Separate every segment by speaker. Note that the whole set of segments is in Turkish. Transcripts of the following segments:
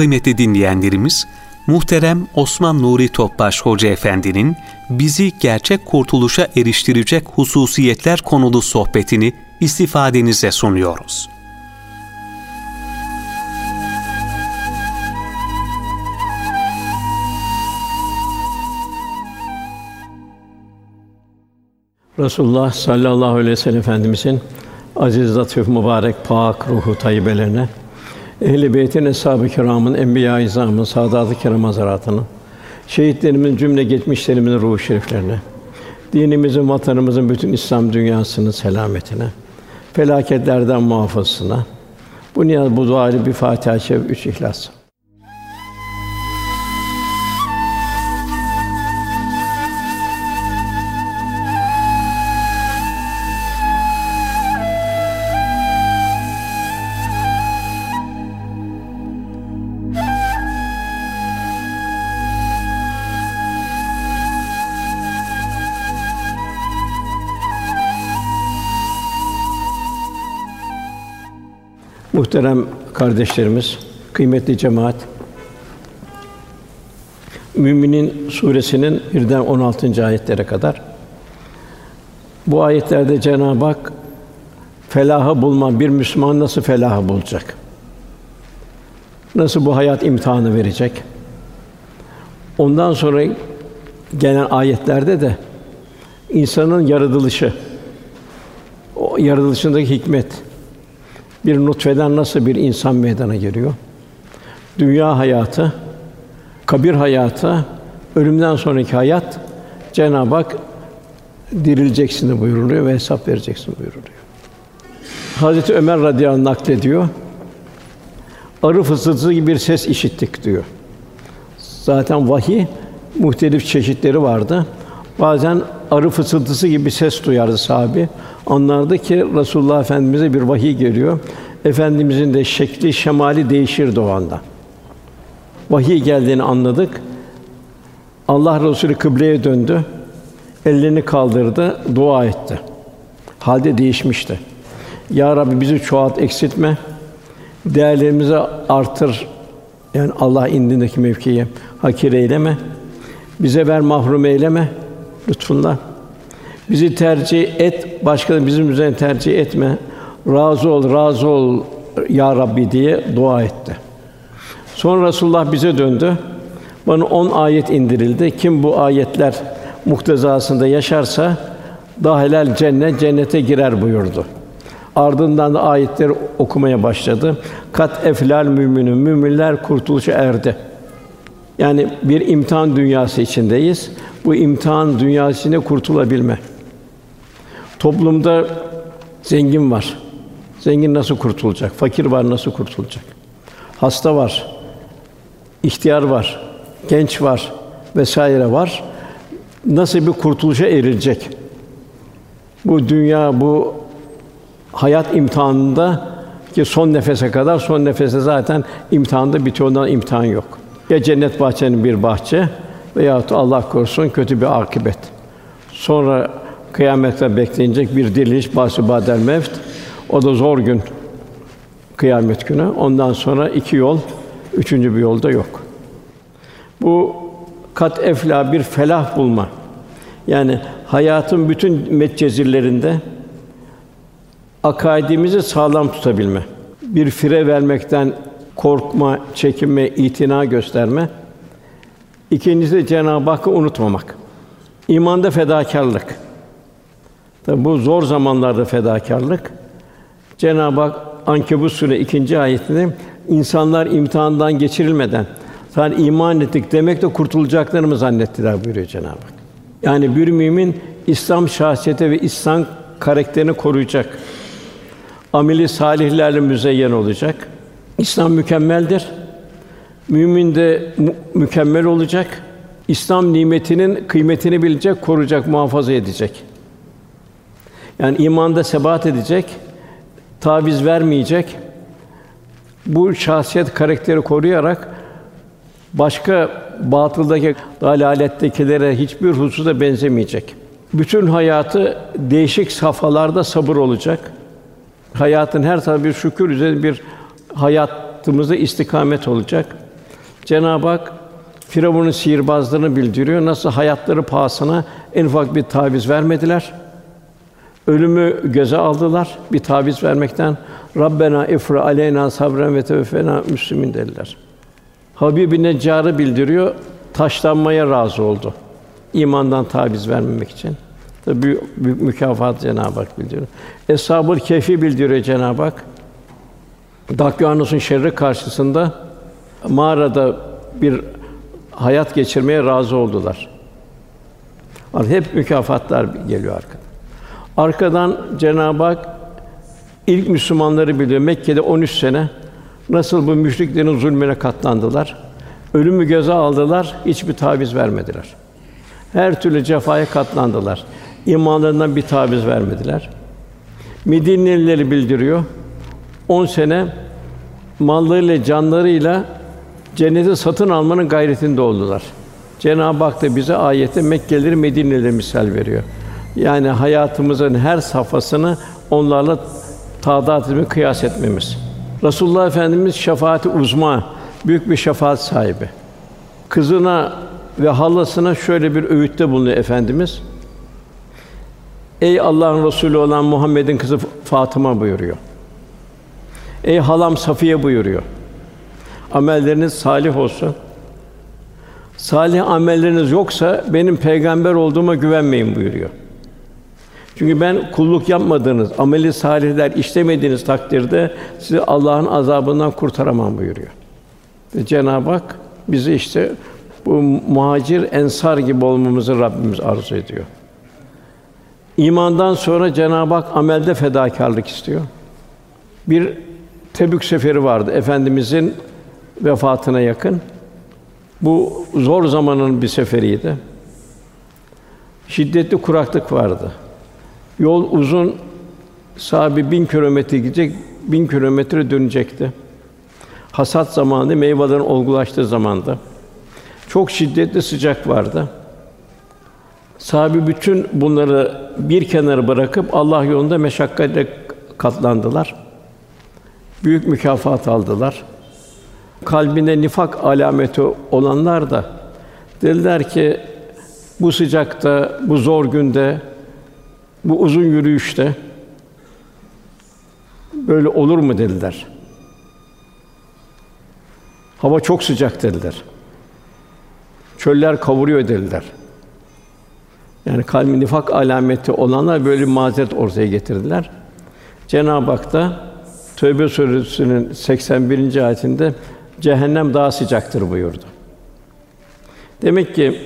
Speaker 1: Kıymetli dinleyenlerimiz, muhterem Osman Nuri Topbaş Hoca Efendi'nin bizi gerçek kurtuluşa eriştirecek hususiyetler konulu sohbetini istifadenize sunuyoruz.
Speaker 2: Resulullah sallallahu aleyhi ve sellem Efendimizin aziz, latif, mübarek, pak ruhu tayyibelerine, ehl-i beytin, eshab-ı kiramın, enbiya-i izamın, saadat-ı kiram hazaratının, şehitlerimizin cümle geçmişlerimizin ruhu şeriflerine, dinimizin, vatanımızın bütün İslam dünyasının selametine, felaketlerden muhafazasına, bu niyaz bu dua bir Fatiha-i Şerif, üç İhlas. Muhterem kardeşlerimiz, kıymetli cemaat, Müminin suresinin birden 16. ayetlere kadar bu ayetlerde Cenab-ı Hak felahı bulma bir Müslüman nasıl felahı bulacak? Nasıl bu hayat imtihanı verecek? Ondan sonra gelen ayetlerde de insanın yaratılışı, o yaratılışındaki hikmet, bir nutfeden nasıl bir insan meydana geliyor? Dünya hayatı, kabir hayatı, ölümden sonraki hayat Cenab-ı Hak dirileceksin buyuruluyor ve hesap vereceksin buyuruluyor. Hazreti Ömer radıyallahu anh naklediyor. Arı fısıltısı gibi bir ses işittik diyor. Zaten vahiy muhtelif çeşitleri vardı. Bazen arı fısıltısı gibi bir ses duyardı sahabi. Anlardı ki Resulullah Efendimize bir vahiy geliyor. Efendimizin de şekli, şemali değişirdi o anda. Vahiy geldiğini anladık. Allah Resulü kıbleye döndü. Ellerini kaldırdı, dua etti. Halde değişmişti. Ya Rabbi bizi çoğalt, eksiltme. Değerlerimizi artır. Yani Allah indindeki mevkiyi hakir eyleme. Bize ver mahrum eyleme lütfunla. Bizi tercih et, başkalarını bizim üzerine tercih etme. Razı ol, razı ol ya Rabbi diye dua etti. Sonra Resulullah bize döndü. Bana on ayet indirildi. Kim bu ayetler muktezasında yaşarsa dahilel cennet cennete girer buyurdu. Ardından da ayetleri okumaya başladı. Kat eflal müminün müminler kurtuluşa erdi. Yani bir imtihan dünyası içindeyiz. Bu imtihan dünyası içinde kurtulabilme. Toplumda zengin var. Zengin nasıl kurtulacak? Fakir var nasıl kurtulacak? Hasta var. ihtiyar var. Genç var vesaire var. Nasıl bir kurtuluşa erilecek? Bu dünya bu hayat imtihanında ki son nefese kadar son nefese zaten imtihanda bitiyor ondan imtihan yok. Ya cennet bahçenin bir bahçe veyahut Allah korusun kötü bir akıbet. Sonra kıyamette bekleyecek bir diriliş bahsü badel mevt. O da zor gün kıyamet günü. Ondan sonra iki yol, üçüncü bir yolda yok. Bu kat efla bir felah bulma. Yani hayatın bütün metcezirlerinde akaidimizi sağlam tutabilme. Bir fire vermekten korkma, çekinme, itina gösterme. İkincisi Cenab-ı Hakk'ı unutmamak. İmanda fedakarlık. Tabi bu zor zamanlarda fedakarlık. Cenab-ı Hak Ankebut Sûre ikinci ayetinde insanlar imtihandan geçirilmeden sen iman ettik demek de kurtulacaklarını mı zannettiler buyuruyor Cenab-ı Hak. Yani bir mümin İslam şahsiyeti ve İslam karakterini koruyacak. Ameli salihlerle müzeyyen olacak. İslam mükemmeldir. Mümin de mü- mükemmel olacak. İslam nimetinin kıymetini bilecek, koruyacak, muhafaza edecek. Yani imanda sebat edecek, taviz vermeyecek. Bu şahsiyet karakteri koruyarak başka batıldaki dalalettekilere hiçbir hususa benzemeyecek. Bütün hayatı değişik safhalarda sabır olacak. Hayatın her tarafı bir şükür üzerine bir hayatımızda istikamet olacak. Cenab-ı Hak Firavun'un sihirbazlarını bildiriyor. Nasıl hayatları pahasına en ufak bir taviz vermediler. Ölümü göze aldılar bir taviz vermekten. Rabbena ifra aleyna sabren ve tevfena müslimin dediler. Habib-i Neccar'ı bildiriyor. Taşlanmaya razı oldu. İmandan taviz vermemek için. Tabi büyük, büyük mükafat Cenab-ı Hak bildiriyor. Eshab-ı Kehf'i bildiriyor Cenab-ı Hak. Dakyanus'un şerri karşısında mağarada bir hayat geçirmeye razı oldular. Hep mükafatlar geliyor arkadan. Arkadan Cenab-ı Hak ilk Müslümanları biliyor. Mekke'de 13 sene nasıl bu müşriklerin zulmüne katlandılar. Ölümü göze aldılar, hiçbir taviz vermediler. Her türlü cefaya katlandılar. İmanlarından bir taviz vermediler. Medinelileri bildiriyor. 10 sene mallarıyla, canlarıyla cenneti satın almanın gayretinde oldular. Cenab-ı Hak da bize ayette Mekkelileri Medine'leri misal veriyor. Yani hayatımızın her safhasını onlarla tadat etme, kıyas etmemiz. Resulullah Efendimiz şefaati uzma, büyük bir şefaat sahibi. Kızına ve halasına şöyle bir öğütte bulunuyor efendimiz. Ey Allah'ın Resulü olan Muhammed'in kızı Fatıma buyuruyor. Ey halam Safiye buyuruyor. Amelleriniz salih olsun. Salih amelleriniz yoksa benim peygamber olduğuma güvenmeyin buyuruyor. Çünkü ben kulluk yapmadığınız, ameli salihler işlemediğiniz takdirde sizi Allah'ın azabından kurtaramam buyuruyor. Ve Cenab-ı Hak bizi işte bu muhacir ensar gibi olmamızı Rabbimiz arzu ediyor. İmandan sonra Cenab-ı Hak amelde fedakarlık istiyor. Bir Tebük seferi vardı efendimizin vefatına yakın. Bu zor zamanın bir seferiydi. Şiddetli kuraklık vardı. Yol uzun, sahibi bin kilometre gidecek, bin kilometre dönecekti. Hasat zamanı, meyvelerin olgulaştığı zamanda. Çok şiddetli sıcak vardı. Sahibi bütün bunları bir kenara bırakıp Allah yolunda meşakkatle katlandılar. Büyük mükafat aldılar. Kalbinde nifak alameti olanlar da dediler ki bu sıcakta, bu zor günde, bu uzun yürüyüşte böyle olur mu dediler. Hava çok sıcak dediler. Çöller kavuruyor dediler. Yani kalbi nifak alameti olanlar böyle bir mazeret ortaya getirdiler. Cenab-ı Hak da Tövbe suresinin 81. ayetinde cehennem daha sıcaktır buyurdu. Demek ki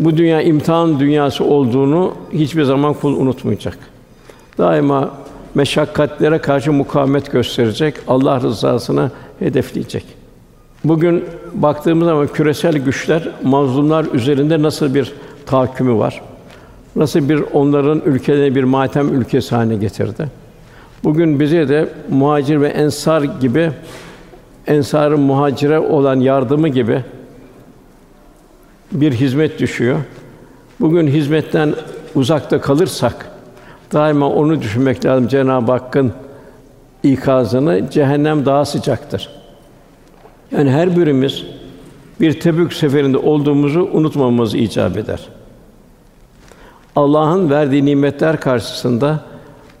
Speaker 2: bu dünya imtihan dünyası olduğunu hiçbir zaman kul unutmayacak. Daima meşakkatlere karşı mukavemet gösterecek, Allah rızasını hedefleyecek. Bugün baktığımız zaman küresel güçler mazlumlar üzerinde nasıl bir tahakkümü var? Nasıl bir onların ülkelerine bir matem ülkesi haline getirdi? Bugün bize de muhacir ve ensar gibi ensarın muhacire olan yardımı gibi bir hizmet düşüyor. Bugün hizmetten uzakta kalırsak daima onu düşünmek lazım. Cenab-ı Hakk'ın ikazını cehennem daha sıcaktır. Yani her birimiz bir Tebük seferinde olduğumuzu unutmamamız icap eder. Allah'ın verdiği nimetler karşısında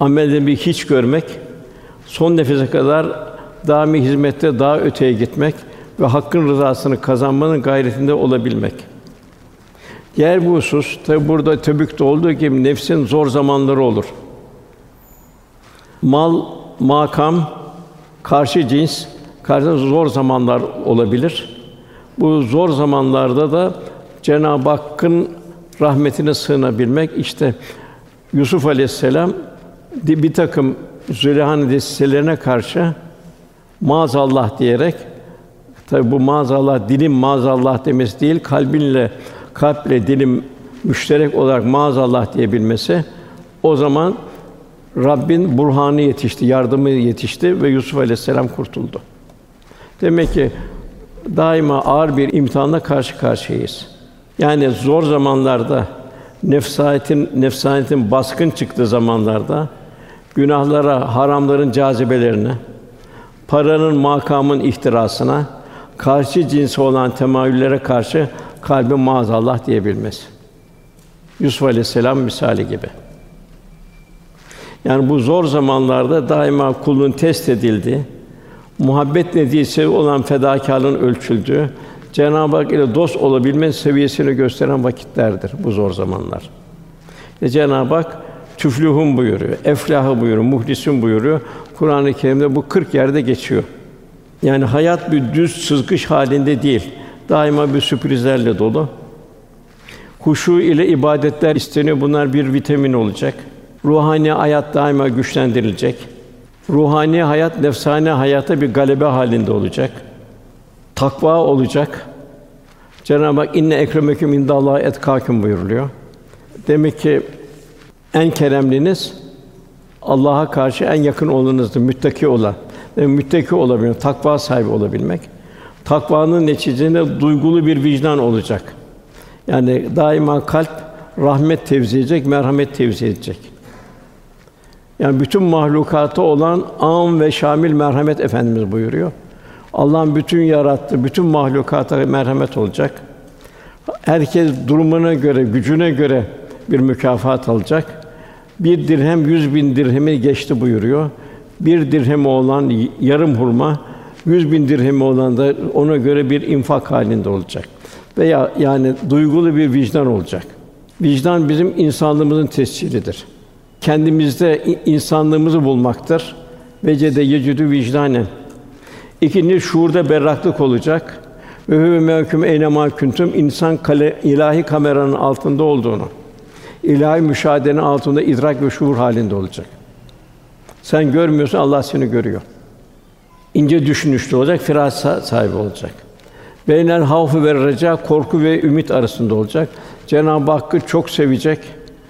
Speaker 2: amellerini hiç görmek, son nefese kadar daimi hizmette daha öteye gitmek ve hakkın rızasını kazanmanın gayretinde olabilmek. Diğer bir husus, tabi burada Tebük'te olduğu gibi nefsin zor zamanları olur. Mal, makam, karşı cins, karşı zor zamanlar olabilir. Bu zor zamanlarda da Cenab-ı Hakk'ın rahmetine sığınabilmek işte Yusuf Aleyhisselam bir takım Züleyha'nın destelerine karşı maazallah diyerek tabi bu maazallah dilim maazallah demesi değil kalbinle kalple dilim müşterek olarak maazallah diyebilmesi o zaman Rabbin burhanı yetişti, yardımı yetişti ve Yusuf Aleyhisselam kurtuldu. Demek ki daima ağır bir imtihanla karşı karşıyayız. Yani zor zamanlarda nefsanetin nefsanetin baskın çıktığı zamanlarda günahlara, haramların cazibelerine, paranın, makamın ihtirasına, karşı cinsi olan temayüllere karşı kalbi maazallah diyebilmesi. Yusuf Aleyhisselam misali gibi. Yani bu zor zamanlarda daima kulun test edildiği, muhabbet neticesi olan fedakarlığın ölçüldüğü, Cenab-ı Hak ile dost olabilme seviyesini gösteren vakitlerdir bu zor zamanlar. Ve Cenab-ı Hak tüflühün buyuruyor, eflahı buyuruyor, muhlisun buyuruyor. Kur'an-ı Kerim'de bu 40 yerde geçiyor. Yani hayat bir düz sızgış halinde değil. Daima bir sürprizlerle dolu. Huşu ile ibadetler isteniyor. Bunlar bir vitamin olacak. Ruhani hayat daima güçlendirilecek. Ruhani hayat nefsani hayata bir galebe halinde olacak. Takva olacak. Cenab-ı Hak inne ekremeküm indallahi etkâküm buyuruluyor. Demek ki en keremliniz Allah'a karşı en yakın olanınızdır, müttaki olan. Ve müttaki olabilmek, takva sahibi olabilmek. Takvanın neticesinde duygulu bir vicdan olacak. Yani daima kalp rahmet tevzi edecek, merhamet tevzi edecek. Yani bütün mahlukata olan âm ve şamil merhamet efendimiz buyuruyor. Allah'ın bütün yarattığı bütün mahlukata merhamet olacak. Herkes durumuna göre, gücüne göre bir mükafat alacak. Bir dirhem yüz bin dirhemi geçti buyuruyor. Bir dirhem olan yarım hurma, yüz bin dirhemi olan da ona göre bir infak halinde olacak. Veya yani duygulu bir vicdan olacak. Vicdan bizim insanlığımızın tescilidir. Kendimizde insanlığımızı bulmaktır. Vecede yecüdü vicdanen. İkinci şuurda berraklık olacak. Ve huve mevküm eyne küntüm insan kale, ilahi kameranın altında olduğunu, ilahi müşahedenin altında idrak ve şuur halinde olacak. Sen görmüyorsun, Allah seni görüyor. İnce düşünüşlü olacak, firaset sahibi olacak. Beynel havfu ve reca korku ve ümit arasında olacak. Cenab-ı Hakk'ı çok sevecek.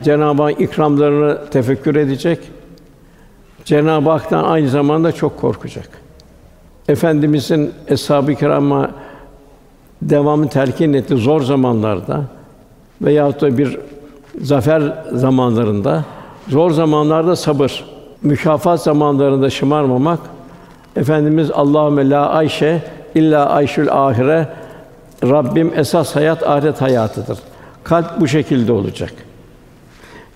Speaker 2: Cenab-ı Hak ikramlarını tefekkür edecek. Cenab-ı Hak'tan aynı zamanda çok korkacak. Efendimizin eshab-ı kirama devamı telkin etti zor zamanlarda veya da bir zafer zamanlarında zor zamanlarda sabır, mükafat zamanlarında şımarmamak Efendimiz Allahümme la ayşe illa ayşül ahire Rabbim esas hayat ahiret hayatıdır. Kalp bu şekilde olacak.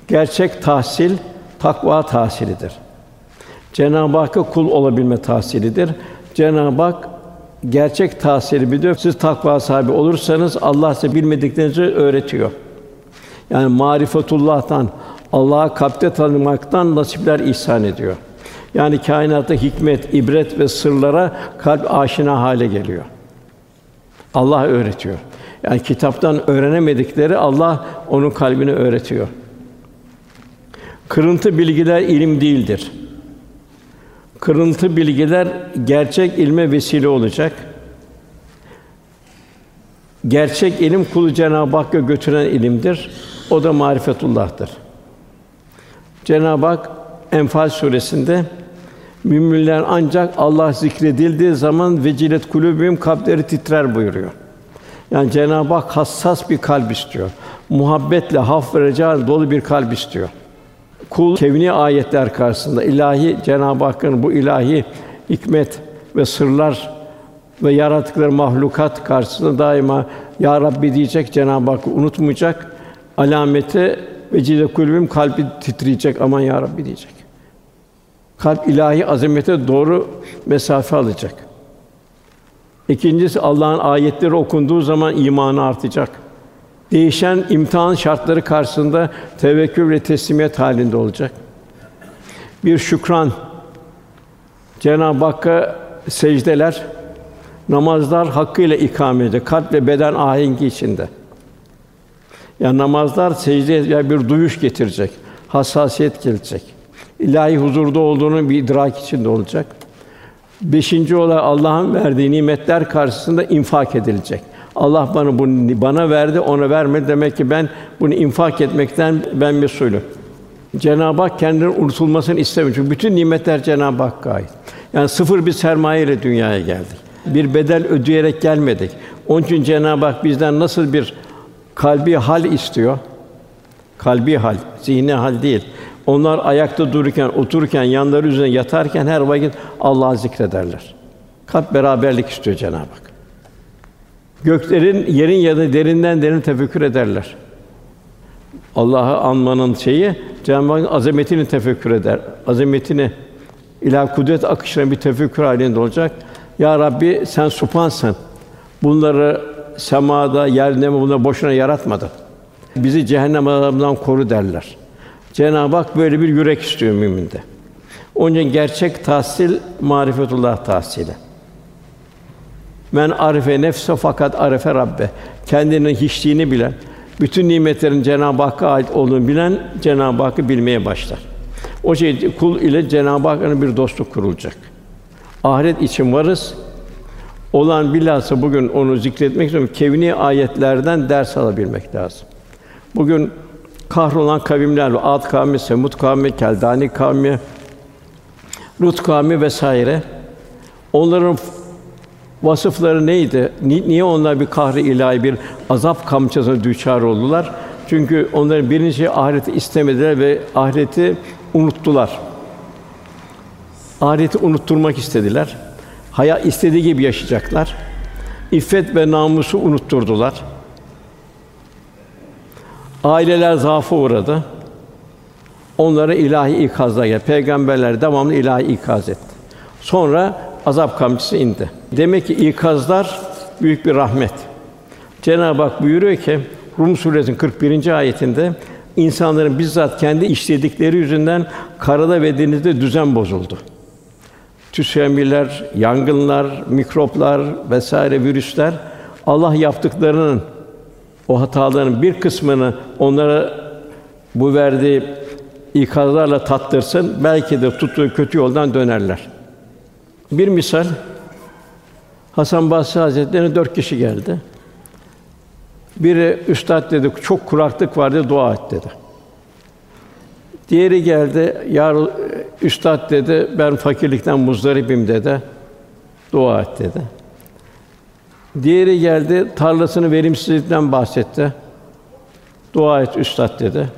Speaker 2: Gerçek tahsil takva tahsilidir. Cenab-ı Hakk'a kul olabilme tahsilidir. Cenab-ı Hak gerçek tahsili biliyor. Siz takva sahibi olursanız Allah size bilmediklerinizi öğretiyor. Yani marifetullah'tan, Allah'a kalpte tanımaktan nasipler ihsan ediyor. Yani kainatta hikmet, ibret ve sırlara kalp aşina hale geliyor. Allah öğretiyor. Yani kitaptan öğrenemedikleri Allah onun kalbine öğretiyor. Kırıntı bilgiler ilim değildir. Kırıntı bilgiler gerçek ilme vesile olacak. Gerçek ilim kulu Cenab-ı Hakk'a götüren ilimdir. O da marifetullah'tır. Cenab-ı Hak Enfal suresinde müminler ancak Allah zikredildiği zaman vecilet kulübüm kalpleri titrer buyuruyor. Yani Cenab-ı Hak hassas bir kalp istiyor. Muhabbetle, haf ve dolu bir kalp istiyor. Kul kevni ayetler karşısında ilahi Cenab-ı Hakk'ın bu ilahi hikmet ve sırlar ve yarattıkları mahlukat karşısında daima ya Rabbi diyecek Cenab-ı Hakk'ı unutmayacak. Alameti ve cile kulbüm kalbi titreyecek aman ya Rabbi diyecek. Kalp ilahi azamete doğru mesafe alacak. İkincisi Allah'ın ayetleri okunduğu zaman imanı artacak. Değişen imtihan şartları karşısında tevekkül ve teslimiyet halinde olacak. Bir şükran Cenab-ı Hakk'a secdeler, namazlar hakkıyla ikame edecek, kalp ve beden ahengi içinde. Yani namazlar secdeye bir duyuş getirecek, hassasiyet gelecek. İlahi huzurda olduğunu bir idrak içinde olacak. Beşinci olarak Allah'ın verdiği nimetler karşısında infak edilecek. Allah bana bunu bana verdi, ona vermedi. Demek ki ben bunu infak etmekten ben mesulüm. Cenab-ı Hak kendinin unutulmasını istemiyor. Çünkü bütün nimetler Cenab-ı Hakk'a ait. Yani sıfır bir sermaye ile dünyaya geldik. Bir bedel ödeyerek gelmedik. Onun için Cenab-ı Hak bizden nasıl bir kalbi hal istiyor? Kalbi hal, zihni hal değil. Onlar ayakta dururken, otururken, yanları üzerine yatarken her vakit Allah'ı zikrederler. Kalp beraberlik istiyor Cenab-ı Hak. Göklerin, yerin ya da derinden derin tefekkür ederler. Allah'ı anmanın şeyi Cenab-ı Hakk'ın azametini tefekkür eder. Azametini ilah kudret akışına bir tefekkür halinde olacak. Ya Rabbi sen supansın. Bunları semada, yerde mi bunları boşuna yaratmadın. Bizi cehennem azabından koru derler. Cenab-ı Hak böyle bir yürek istiyor müminde. Onun için gerçek tahsil marifetullah tahsili. Men arife nefse fakat arife Rabbe. Kendinin hiçliğini bilen, bütün nimetlerin Cenab-ı Hakk'a ait olduğunu bilen Cenab-ı Hakk'ı bilmeye başlar. O şey kul ile Cenab-ı Hakk'ın bir dostluk kurulacak. Ahiret için varız. Olan bilhassa bugün onu zikretmek istiyorum. Kevni ayetlerden ders alabilmek lazım. Bugün kahrolan kavimler var. Ad kavmi, Semud kavmi, Keldani kavmi, Lut kavmi vesaire. Onların vasıfları neydi? Niye onlar bir kahri ilahi bir azap kamçısına düçar oldular? Çünkü onların birinci ahireti istemediler ve ahireti unuttular. Ahireti unutturmak istediler. Hayat istediği gibi yaşayacaklar. İffet ve namusu unutturdular. Aileler zaafa uğradı. Onlara ilahi ikazla geldi. Peygamberler devamlı ilahi ikaz etti. Sonra azap kamçısı indi. Demek ki ikazlar büyük bir rahmet. Cenab-ı Hak buyuruyor ki Rum suresinin 41. ayetinde insanların bizzat kendi işledikleri yüzünden karada ve denizde düzen bozuldu. Tüsemiler, yangınlar, mikroplar vesaire virüsler Allah yaptıklarının o hataların bir kısmını onlara bu verdiği ikazlarla tattırsın, belki de tuttuğu kötü yoldan dönerler. Bir misal, Hasan Basri Hazretleri'ne dört kişi geldi. Biri üstad dedi, çok kuraklık vardı, dua et dedi. Diğeri geldi, ya üstad dedi, ben fakirlikten muzdaribim dedi. Dua et dedi. Diğeri geldi, tarlasını verimsizlikten bahsetti. Dua et üstad dedi.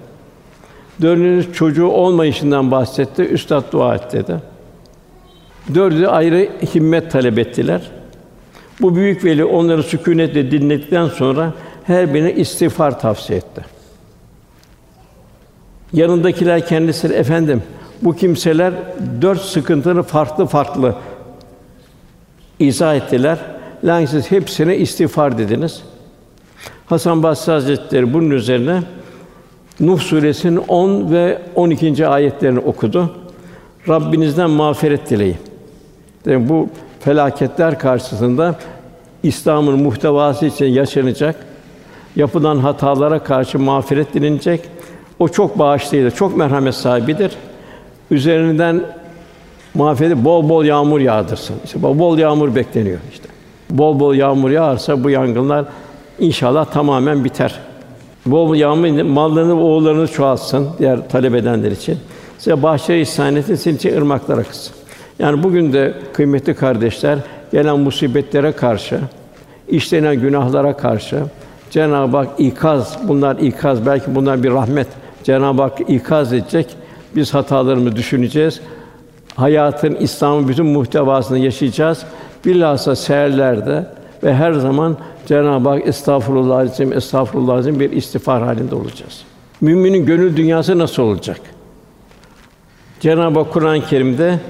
Speaker 2: Dördüncü çocuğu olmayışından bahsetti. Üstad dua et dedi. Dördü ayrı himmet talep ettiler. Bu büyük veli onları sükûnetle dinledikten sonra her birine istiğfar tavsiye etti. Yanındakiler kendisi efendim bu kimseler dört sıkıntını farklı farklı izah ettiler. Lakin siz hepsine istiğfar dediniz. Hasan Basri Hazretleri bunun üzerine Nuh suresinin 10 ve 12. ayetlerini okudu. Rabbinizden mağfiret dileyin. Yani bu felaketler karşısında İslam'ın muhtevası için yaşanacak, yapılan hatalara karşı mağfiret dilenecek. O çok bağışlayıcı, çok merhamet sahibidir. Üzerinden mağfiret bol bol yağmur yağdırsın. İşte bol yağmur bekleniyor işte. Bol bol yağmur yağarsa bu yangınlar inşallah tamamen biter. Bol yağmur mallarını, oğullarını çoğaltsın diğer talep edenler için. Size bahçe ihsan etsin, sizin için ırmaklar akıtsın. Yani bugün de kıymetli kardeşler gelen musibetlere karşı, işlenen günahlara karşı Cenab-ı Hak ikaz, bunlar ikaz, belki bunlar bir rahmet. Cenab-ı Hak ikaz edecek. Biz hatalarımızı düşüneceğiz. Hayatın, İslam'ın bütün muhtevasını yaşayacağız. Bilhassa seherlerde ve her zaman Cenab-ı Hak estağfurullah azim, estağfurullah azim bir istiğfar halinde olacağız. Müminin gönül dünyası nasıl olacak? Cenab-ı Hak Kur'an-ı Kerim'de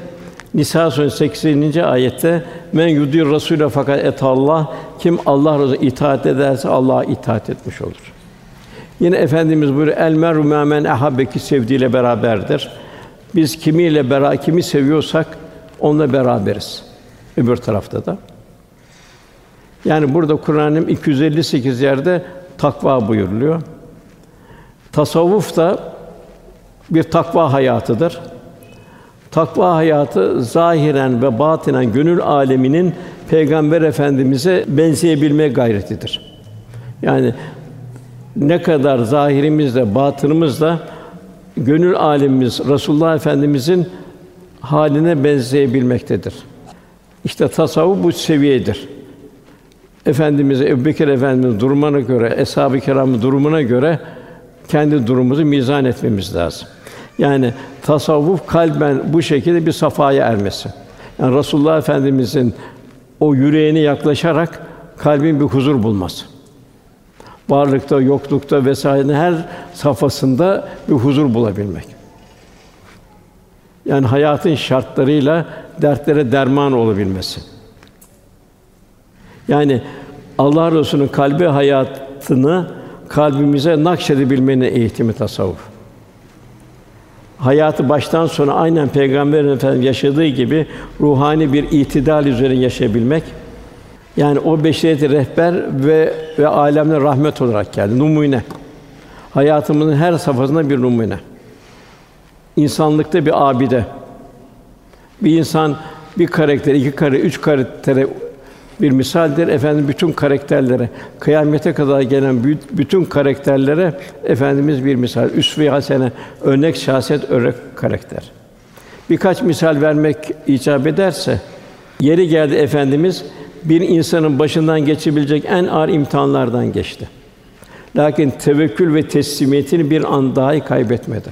Speaker 2: Nisa suresi 80. ayette men yudir rasûle fakat et Allah kim Allah razı itaat ederse Allah'a itaat etmiş olur. Yine efendimiz buyuruyor el meru men ehabbeki sevdiğiyle beraberdir. Biz kimiyle beraber kimi seviyorsak onunla beraberiz. Öbür tarafta da. Yani burada Kur'an'ın 258 yerde takva buyuruluyor. Tasavvuf da bir takva hayatıdır. Takva hayatı zahiren ve batinen gönül aleminin Peygamber Efendimize benzeyebilme gayretidir. Yani ne kadar zahirimizle, batınımızla gönül alemimiz Resulullah Efendimizin haline benzeyebilmektedir. İşte tasavvuf bu seviyedir. Efendimiz Ebubekir Efendimiz durumuna göre, eshab-ı kiramın durumuna göre kendi durumumuzu mizan etmemiz lazım. Yani tasavvuf kalben bu şekilde bir safaya ermesi. Yani Resulullah Efendimizin o yüreğine yaklaşarak kalbin bir huzur bulması. Varlıkta, yoklukta vesaire her safhasında bir huzur bulabilmek. Yani hayatın şartlarıyla dertlere derman olabilmesi. Yani Allah Resulü'nün kalbi hayatını kalbimize nakşedebilmenin eğitimi tasavvuf. Hayatı baştan sona aynen Peygamber Efendimiz yaşadığı gibi ruhani bir itidal üzerine yaşayabilmek. Yani o beşeriyete rehber ve ve alemle rahmet olarak geldi. Numune. Hayatımızın her safhasında bir numune. İnsanlıkta bir abide. Bir insan bir karakter, iki kare, üç karaktere bir misaldir. Efendim bütün karakterlere, kıyamete kadar gelen bütün karakterlere efendimiz bir misal. Üsve-i hasene, örnek şahsiyet, örnek karakter. Birkaç misal vermek icap ederse yeri geldi efendimiz bir insanın başından geçebilecek en ağır imtihanlardan geçti. Lakin tevekkül ve teslimiyetini bir an dahi kaybetmedi.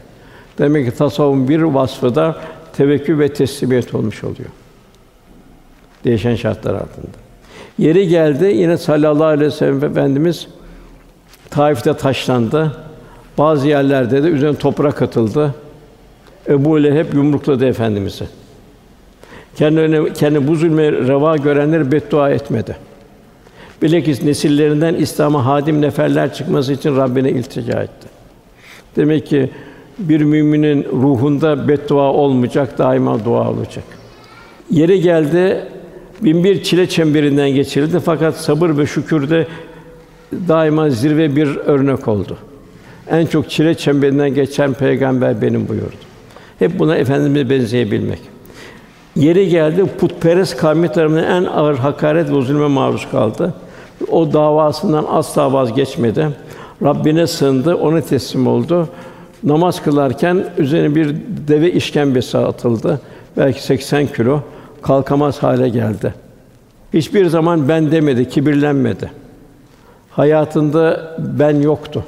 Speaker 2: Demek ki tasavvufun bir vasfı da tevekkül ve teslimiyet olmuş oluyor. Değişen şartlar altında. Yeri geldi yine sallallahu aleyhi ve sellem efendimiz Taif'te taşlandı. Bazı yerlerde de üzerine toprak atıldı. Ebu Leheb yumrukladı efendimizi. Kendine kendi bu zulme reva görenler beddua etmedi. Bilakis nesillerinden İslam'a hadim neferler çıkması için Rabbine iltica etti. Demek ki bir müminin ruhunda beddua olmayacak, daima dua olacak. Yeri geldi bin bir çile çemberinden geçirildi fakat sabır ve şükürde daima zirve bir örnek oldu. En çok çile çemberinden geçen peygamber benim buyurdu. Hep buna efendimize benzeyebilmek. Yeri geldi putperest kavmi tarafından en ağır hakaret ve zulme maruz kaldı. O davasından asla vazgeçmedi. Rabbine sığındı, ona teslim oldu. Namaz kılarken üzerine bir deve işkembesi atıldı. Belki 80 kilo kalkamaz hale geldi. Hiçbir zaman ben demedi, kibirlenmedi. Hayatında ben yoktu.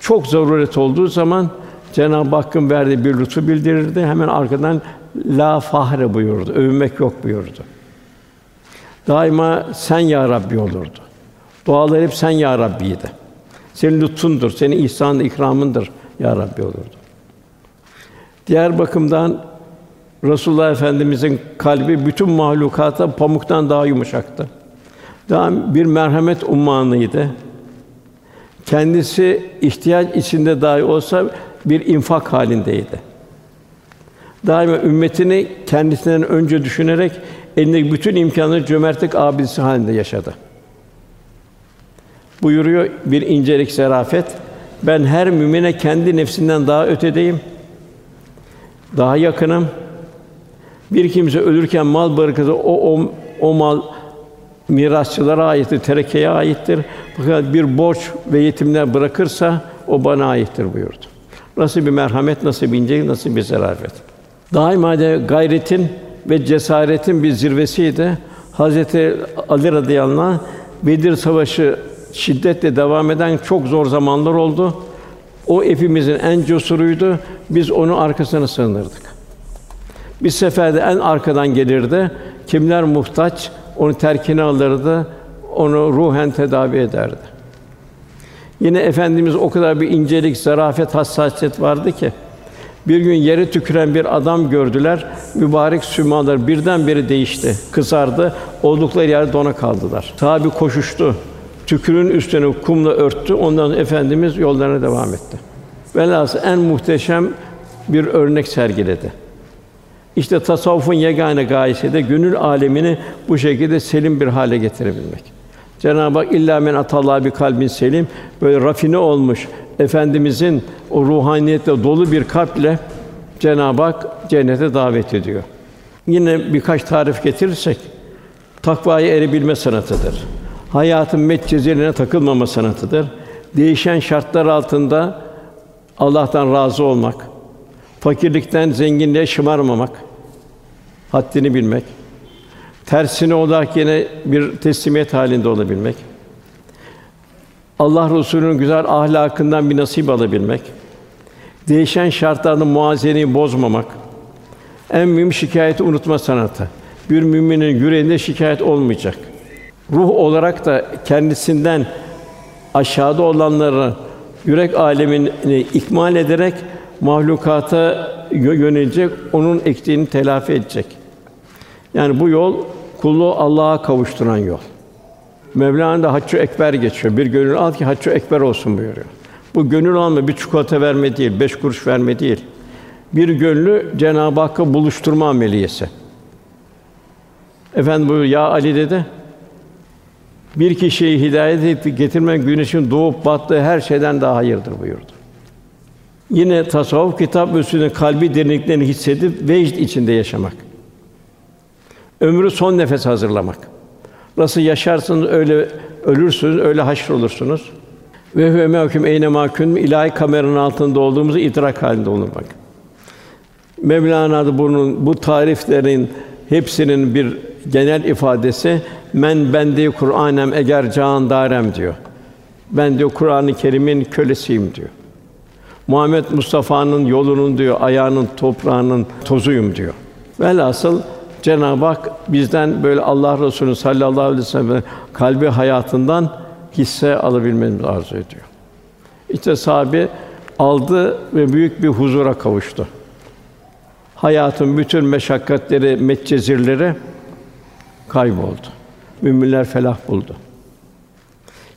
Speaker 2: Çok zaruret olduğu zaman Cenab-ı Hakk'ın verdiği bir lütfu bildirirdi. Hemen arkadan la fahre buyurdu. Övünmek yok buyurdu. Daima sen ya Rabbi olurdu. Dualar hep sen ya Rabbiydi. Senin lütfundur, senin ihsan ikramındır ya Rabbi olurdu. Diğer bakımdan Resulullah Efendimizin kalbi bütün mahlukata pamuktan daha yumuşaktı. Daha bir merhamet ummanıydı. Kendisi ihtiyaç içinde dahi olsa bir infak halindeydi. Daima ümmetini kendisinden önce düşünerek elindeki bütün imkanları cömertlik abidesi halinde yaşadı. Buyuruyor bir incelik zarafet. Ben her mümine kendi nefsinden daha ötedeyim. Daha yakınım. Bir kimse ölürken mal bırakırsa o, o, o mal mirasçılara aittir, terekeye aittir. Fakat bir borç ve yetimler bırakırsa o bana aittir buyurdu. Nasıl bir merhamet, nasıl bir incelik, nasıl bir zarafet. Daima de gayretin ve cesaretin bir zirvesiydi. Hazreti Ali radıyallahu anh Bedir Savaşı şiddetle devam eden çok zor zamanlar oldu. O hepimizin en cesuruydu. Biz onu arkasına sığınırdık. Bir seferde en arkadan gelirdi. Kimler muhtaç onu terkine alırdı. Onu ruhen tedavi ederdi. Yine efendimiz o kadar bir incelik, zarafet, hassasiyet vardı ki bir gün yere tüküren bir adam gördüler. Mübarek sümalar birden değişti, kızardı. Oldukları yerde dona kaldılar. Tabi koşuştu. Tükürün üstüne kumla örttü. Ondan efendimiz yollarına devam etti. Velhâsıl en muhteşem bir örnek sergiledi. İşte tasavvufun yegane gayesi de gönül alemini bu şekilde selim bir hale getirebilmek. Cenab-ı Hak illa men atallah bir kalbin selim böyle rafine olmuş efendimizin o ruhaniyetle dolu bir kalple Cenab-ı Hak cennete davet ediyor. Yine birkaç tarif getirirsek takvaya erebilme sanatıdır. Hayatın metcezeline takılmama sanatıdır. Değişen şartlar altında Allah'tan razı olmak, fakirlikten zenginliğe şımarmamak, haddini bilmek, tersine olarak yine bir teslimiyet halinde olabilmek, Allah Resulü'nün güzel ahlakından bir nasip alabilmek, değişen şartlarda muazeneyi bozmamak, en mühim şikayeti unutma sanatı. Bir müminin yüreğinde şikayet olmayacak. ruh olarak da kendisinden aşağıda olanları yürek alemini ikmal ederek mahlukata yönelecek, onun eksiğini telafi edecek. Yani bu yol kulluğu Allah'a kavuşturan yol. Mevlana da haccı ekber geçiyor. Bir gönül al ki haccı ekber olsun buyuruyor. Bu gönül alma bir çikolata verme değil, beş kuruş verme değil. Bir gönlü Cenab-ı Hakk'a buluşturma ameliyesi. Efendim buyur ya Ali dedi. Bir kişiyi hidayet getirmen güneşin doğup battığı her şeyden daha hayırdır buyurdu. Yine tasavvuf kitap üstünde kalbi derinliklerini hissedip vecd içinde yaşamak. Ömrü son nefes hazırlamak. Nasıl yaşarsınız öyle ölürsünüz, öyle haşr olursunuz. Ve huve mehkum eyne mahkum ilahi kameranın altında olduğumuzu idrak halinde olmak. Mevlana'da bunun bu tariflerin hepsinin bir genel ifadesi men bendi Kur'anem eğer can darem diyor. Ben diyor Kur'an-ı Kerim'in kölesiyim diyor. Muhammed Mustafa'nın yolunun diyor, ayağının toprağının tozuyum diyor. Velhasıl Cenab-ı Hak bizden böyle Allah Resulü sallallahu aleyhi ve sellem kalbi hayatından hisse alabilmemizi arzu ediyor. İşte sahabe aldı ve büyük bir huzura kavuştu. Hayatın bütün meşakkatleri, metcezirleri kayboldu. Müminler felah buldu.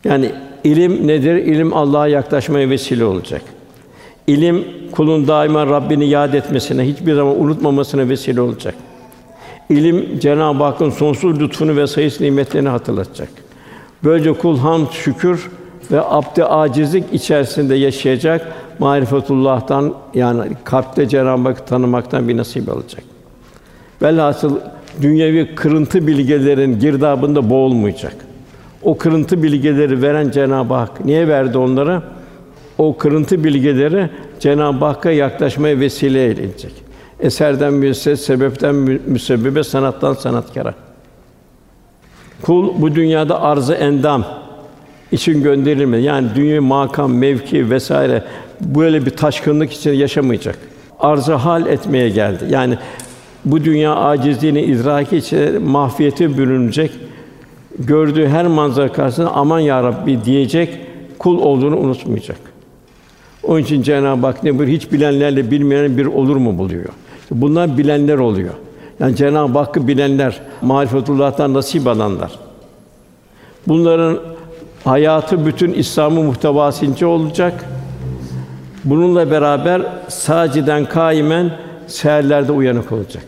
Speaker 2: Yani ilim nedir? İlim Allah'a yaklaşmaya vesile olacak. İlim kulun daima Rabbini yad etmesine, hiçbir zaman unutmamasına vesile olacak. İlim Cenab-ı Hakk'ın sonsuz lütfunu ve sayıs nimetlerini hatırlatacak. Böylece kul hamd, şükür ve abd acizlik içerisinde yaşayacak. Marifetullah'tan yani kalpte Cenab-ı Hakk'ı tanımaktan bir nasip alacak. Velhasıl dünyevi kırıntı bilgelerin girdabında boğulmayacak. O kırıntı bilgileri veren Cenab-ı Hak niye verdi onlara? O kırıntı bilgileri Cenab-ı Hakk'a yaklaşmaya vesile edecek. Eserden müesses, sebepten müsebbebe, sanattan sanatkara. Kul bu dünyada arzı endam için gönderilmedi. Yani dünya makam, mevki vesaire böyle bir taşkınlık için yaşamayacak. Arzı hal etmeye geldi. Yani bu dünya acizliğini idraki için mahfiyete bürünecek. Gördüğü her manzara karşısında aman ya Rabbi diyecek, kul olduğunu unutmayacak. Onun için Cenab-ı Hak ne buyuruyor? Hiç bilenlerle bilmeyen bir olur mu buluyor. Bunlar bilenler oluyor. Yani Cenab-ı Hakk'ı bilenler, marifetullah'tan nasip alanlar. Bunların hayatı bütün İslam'ın muhtevasınca olacak. Bununla beraber saciden kaimen seherlerde uyanık olacak.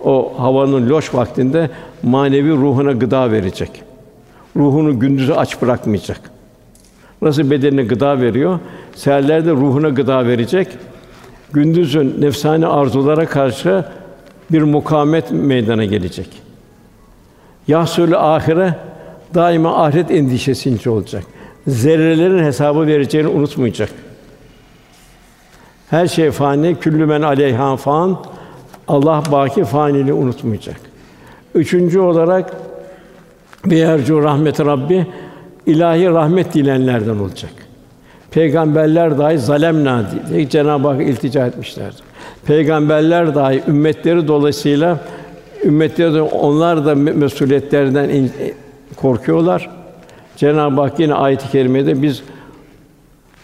Speaker 2: O havanın loş vaktinde manevi ruhuna gıda verecek. Ruhunu gündüzü aç bırakmayacak. Nasıl bedenine gıda veriyor, seherlerde ruhuna gıda verecek. Gündüzün nefsani arzulara karşı bir mukamet meydana gelecek. Yahsülü ahire daima ahiret endişesi olacak. Zerrelerin hesabı vereceğini unutmayacak. Her şey fani, küllü men aleyha fan. Allah baki faniliği unutmayacak. Üçüncü olarak bir yercu rahmet Rabbi ilahi rahmet dilenlerden olacak. Peygamberler dahi zalemna diye Cenab-ı Hak iltica etmişlerdir. Peygamberler dahi ümmetleri dolayısıyla ümmetleri de onlar da mesuliyetlerden korkuyorlar. Cenab-ı Hak yine ayet-i kerimede biz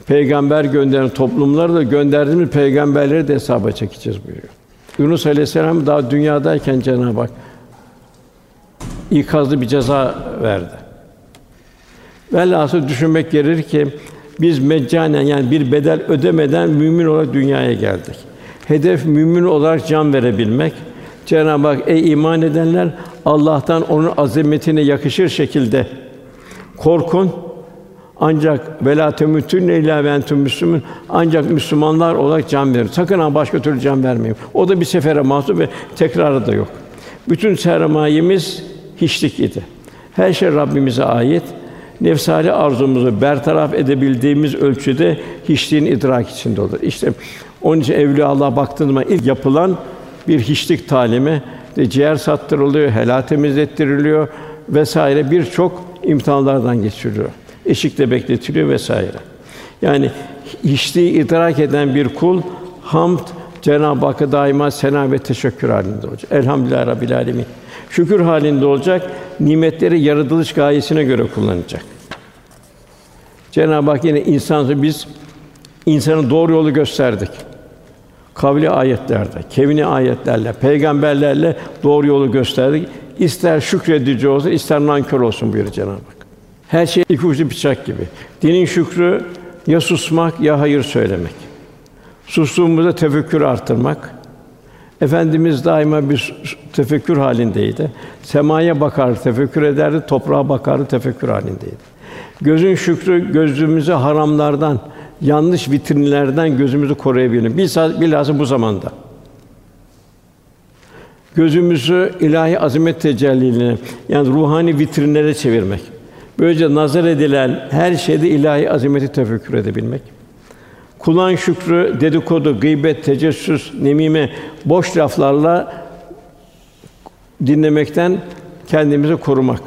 Speaker 2: peygamber gönderen toplumları da gönderdiğimiz peygamberleri de hesaba çekeceğiz buyuruyor. Yunus Aleyhisselam daha dünyadayken Cenab-ı Hak ikazlı bir ceza verdi. Velhasıl düşünmek gerekir ki biz meccanen yani bir bedel ödemeden mümin olarak dünyaya geldik. Hedef mümin olarak can verebilmek. Cenab-ı Hak ey iman edenler Allah'tan onun azametine yakışır şekilde korkun. Ancak velâ temuttunne illâ ve müslümün ancak Müslümanlar olarak can verin. Sakın ha başka türlü can vermeyin. O da bir sefere mahsus ve tekrarı da yok. Bütün sermayemiz hiçlik idi. Her şey Rabbimize ait. Nefsani arzumuzu bertaraf edebildiğimiz ölçüde hiçliğin idrak içinde olur. İşte onun için evliya Allah baktığında ilk yapılan bir hiçlik talimi de ciğer sattırılıyor, helal temizlettiriliyor vesaire birçok imtihanlardan geçiriliyor. Eşikte bekletiliyor vesaire. Yani hiçliği idrak eden bir kul hamd Cenab-ı Hakk'a daima sena ve teşekkür halinde olacak. Elhamdülillah Rabbil Alemin. Şükür halinde olacak. Nimetleri yaratılış gayesine göre kullanacak. Cenab-ı Hak yine insan biz insanı doğru yolu gösterdik. Kavli ayetlerde, kevni ayetlerle, peygamberlerle doğru yolu gösterdik. İster şükredici olsun, ister nankör olsun buyuruyor Cenab-ı Hak. Her şey iki uçlu bıçak gibi. Dinin şükrü ya susmak ya hayır söylemek. Sustuğumuzda tefekkür arttırmak. Efendimiz daima bir tefekkür halindeydi. Semaya bakar, tefekkür ederdi, toprağa bakardı, tefekkür halindeydi. Gözün şükrü gözümüzü haramlardan, yanlış vitrinlerden gözümüzü koruyabilir. Bilhassa, bilhassa bu zamanda. Gözümüzü ilahi azamet tecellilerine yani ruhani vitrinlere çevirmek. Böylece nazar edilen her şeyde ilahi azameti tefekkür edebilmek. Kulağın şükrü, dedikodu, gıybet, tecessüs, nemime, boş laflarla dinlemekten kendimizi korumak.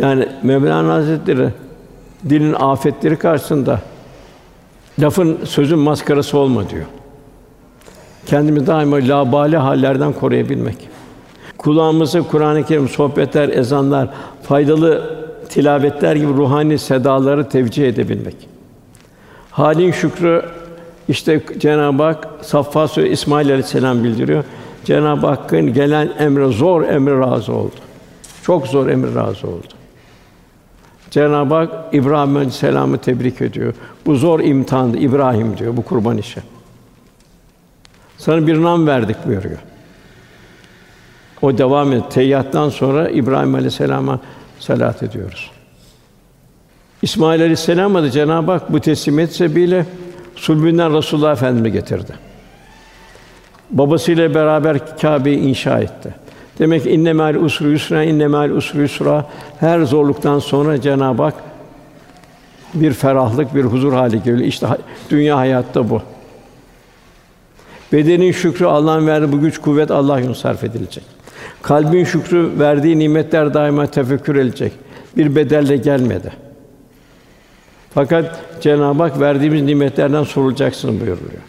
Speaker 2: Yani Mevlana Hazretleri dilin afetleri karşısında lafın sözün maskarası olma diyor. Kendimizi daima labali hallerden koruyabilmek. Kulağımızı Kur'an-ı Kerim sohbetler, ezanlar, faydalı tilavetler gibi ruhani sedaları tevcih edebilmek. Halin şükrü işte Cenab-ı Hak Saffat Suresi İsmail Aleyhisselam bildiriyor. Cenab-ı Hakk'ın gelen emre zor emre razı oldu. Çok zor emre razı oldu. Cenab-ı Hak İbrahim Aleyhisselam'ı tebrik ediyor. Bu zor imtihandı İbrahim diyor bu kurban işi. Sana bir nam verdik buyuruyor. O devam et. Teyyattan sonra İbrahim Aleyhisselam'a salat ediyoruz. İsmail Aleyhisselam'a da Cenab-ı Hak bu teslimiyet sebebiyle sulbünden Resulullah Efendimizi getirdi. Babasıyla beraber Kâbe'yi inşa etti. Demek ki inne mâl usru yusra, inne mâl usru yusra. Her zorluktan sonra Cenab-ı Hak bir ferahlık, bir huzur hali geliyor. İşte dünya hayatta bu. Bedenin şükrü Allah'ın verdiği bu güç kuvvet Allah yolunda sarf edilecek. Kalbin şükrü verdiği nimetler daima tefekkür edilecek. Bir bedelle gelmedi. Fakat Cenab-ı Hak verdiğimiz nimetlerden sorulacaksın buyuruyor.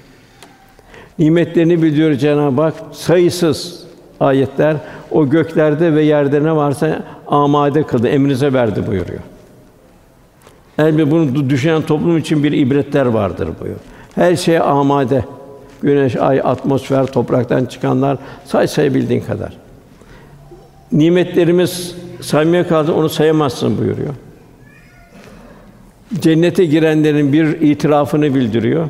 Speaker 2: Nimetlerini biliyor Cenab-ı Hak sayısız ayetler o göklerde ve yerde ne varsa amade kıldı, emrinize verdi buyuruyor. Elbette bunu düşünen toplum için bir ibretler vardır buyuruyor. Her şey amade. Güneş, ay, atmosfer, topraktan çıkanlar say sayabildiğin kadar. Nimetlerimiz saymaya kaldı onu sayamazsın buyuruyor. Cennete girenlerin bir itirafını bildiriyor.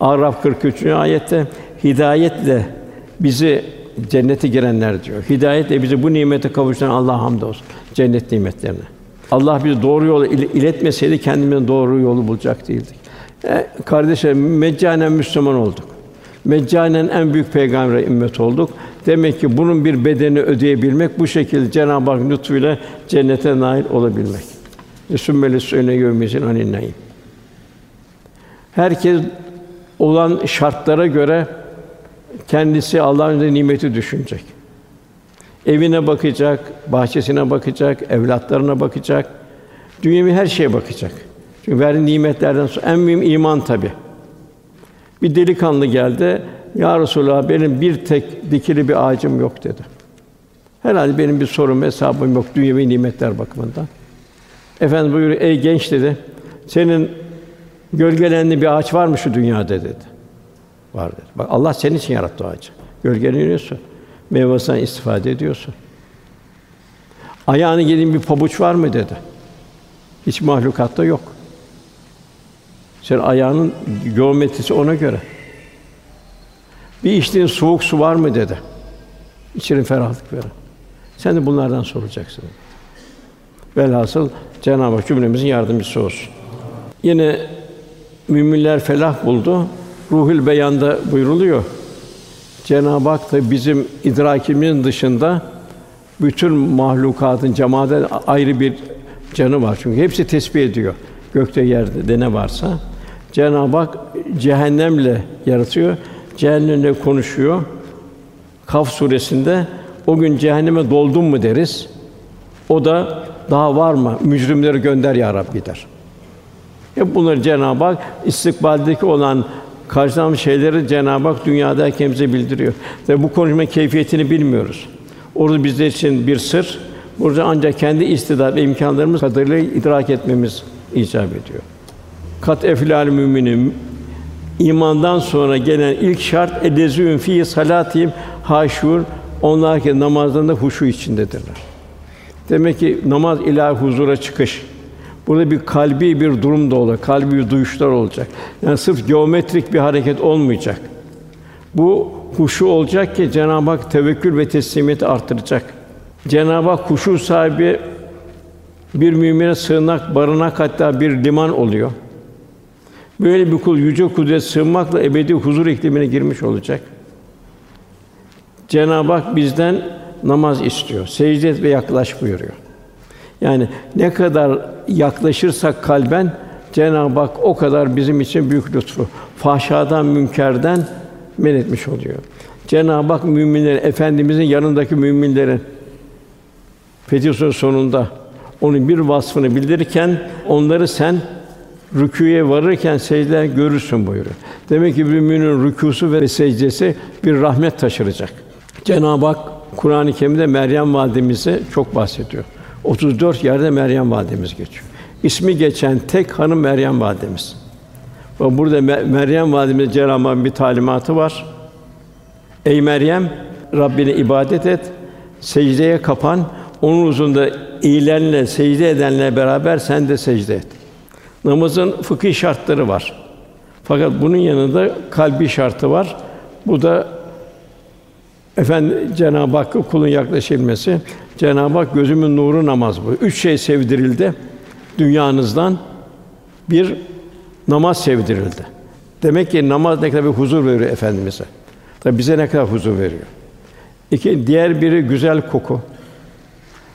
Speaker 2: Araf 43. ayette hidayetle bizi cennete girenler diyor. Hidayetle bizi bu nimete kavuşturan Allah hamdolsun cennet nimetlerine. Allah bizi doğru yola iletmeseydi kendimize doğru yolu bulacak değildik. E, kardeşlerim meccanen Müslüman olduk. Meccanen en büyük peygamber ümmet olduk. Demek ki bunun bir bedelini ödeyebilmek bu şekilde Cenab-ı Hak lütfuyla cennete nail olabilmek. Sümmeli söyle yevmizin anin Herkes olan şartlara göre kendisi Allah'ın nimeti düşünecek. Evine bakacak, bahçesine bakacak, evlatlarına bakacak. Dünyevi her şeye bakacak. Çünkü verdiği nimetlerden sonra en mühim iman tabi. Bir delikanlı geldi. Ya Resulallah benim bir tek dikili bir ağacım yok dedi. Herhalde benim bir sorum hesabım yok dünyevi nimetler bakımından. Efendim buyuruyor ey genç dedi. Senin gölgelenli bir ağaç var mı şu dünyada dedi. Var dedi. Bak Allah senin için yarattı o ağacı. Gölgeleniyorsun. Meyvesinden istifade ediyorsun. Ayağını giydiğin bir pabuç var mı dedi. Hiç mahlukatta yok. Sen ayağının geometrisi ona göre. Bir içtiğin soğuk su var mı dedi. İçerin ferahlık verin. Sen de bunlardan soracaksın. Velhasıl Cenab-ı Hak cümlemizin yardımcısı olsun. Yine müminler felah buldu. Ruhul Beyan'da buyruluyor. Cenab-ı Hak da bizim idrakimizin dışında bütün mahlukatın cemaate ayrı bir canı var. Çünkü hepsi tesbih ediyor. Gökte yerde de ne varsa. Cenab-ı Hak cehennemle yaratıyor. Cehennemle konuşuyor. Kaf suresinde o gün cehenneme doldun mu deriz. O da daha var mı? Mücrimleri gönder ya Rabbi der. Hep bunları Cenab-ı Hak istikbaldeki olan karşılanan şeyleri Cenab-ı Hak dünyadayken bize bildiriyor. Ve bu konuşma keyfiyetini bilmiyoruz. Orada bizler için bir sır. Burada ancak kendi istidat ve imkanlarımız kadarıyla idrak etmemiz icap ediyor. Kat eflal müminin imandan sonra gelen ilk şart edezün fi salatihim haşur onlar ki namazlarında huşu içindedirler. Demek ki namaz ilahi huzura çıkış. Burada bir kalbi bir durum da olacak, kalbi bir duyuşlar olacak. Yani sırf geometrik bir hareket olmayacak. Bu huşu olacak ki Cenab-ı Hak tevekkül ve teslimiyeti arttıracak. Cenab-ı Hak huşu sahibi bir mümine sığınak, barınak hatta bir liman oluyor. Böyle bir kul yüce kudret sığınmakla ebedi huzur iklimine girmiş olacak. Cenab-ı Hak bizden namaz istiyor. Secde et ve yaklaş buyuruyor. Yani ne kadar yaklaşırsak kalben Cenab-ı Hak o kadar bizim için büyük lütfu. Fahşadan, münkerden men etmiş oluyor. Cenab-ı Hak müminlerin efendimizin yanındaki müminlerin Fetih sonunda onun bir vasfını bildirirken onları sen rükûye varırken secde görürsün buyuruyor. Demek ki müminin rükûsu ve secdesi bir rahmet taşıracak. Cenab-ı Hak Kur'an-ı Kerim'de Meryem validemizi çok bahsediyor. 34 yerde Meryem validemiz geçiyor. İsmi geçen tek hanım Meryem validemiz. Ve burada Meryem validemiz Cenab-ı bir talimatı var. Ey Meryem, Rabbine ibadet et, secdeye kapan, onun huzurunda eğilenle, secde edenle beraber sen de secde et. Namazın fıkhi şartları var. Fakat bunun yanında kalbi şartı var. Bu da efendi Cenab-ı Hakk'a kulun yaklaşabilmesi. Cenab-ı Hak gözümün nuru namaz bu. Üç şey sevdirildi dünyanızdan. Bir namaz sevdirildi. Demek ki namaz ne kadar bir huzur veriyor efendimize. Tabi bize ne kadar huzur veriyor. İki, diğer biri güzel koku.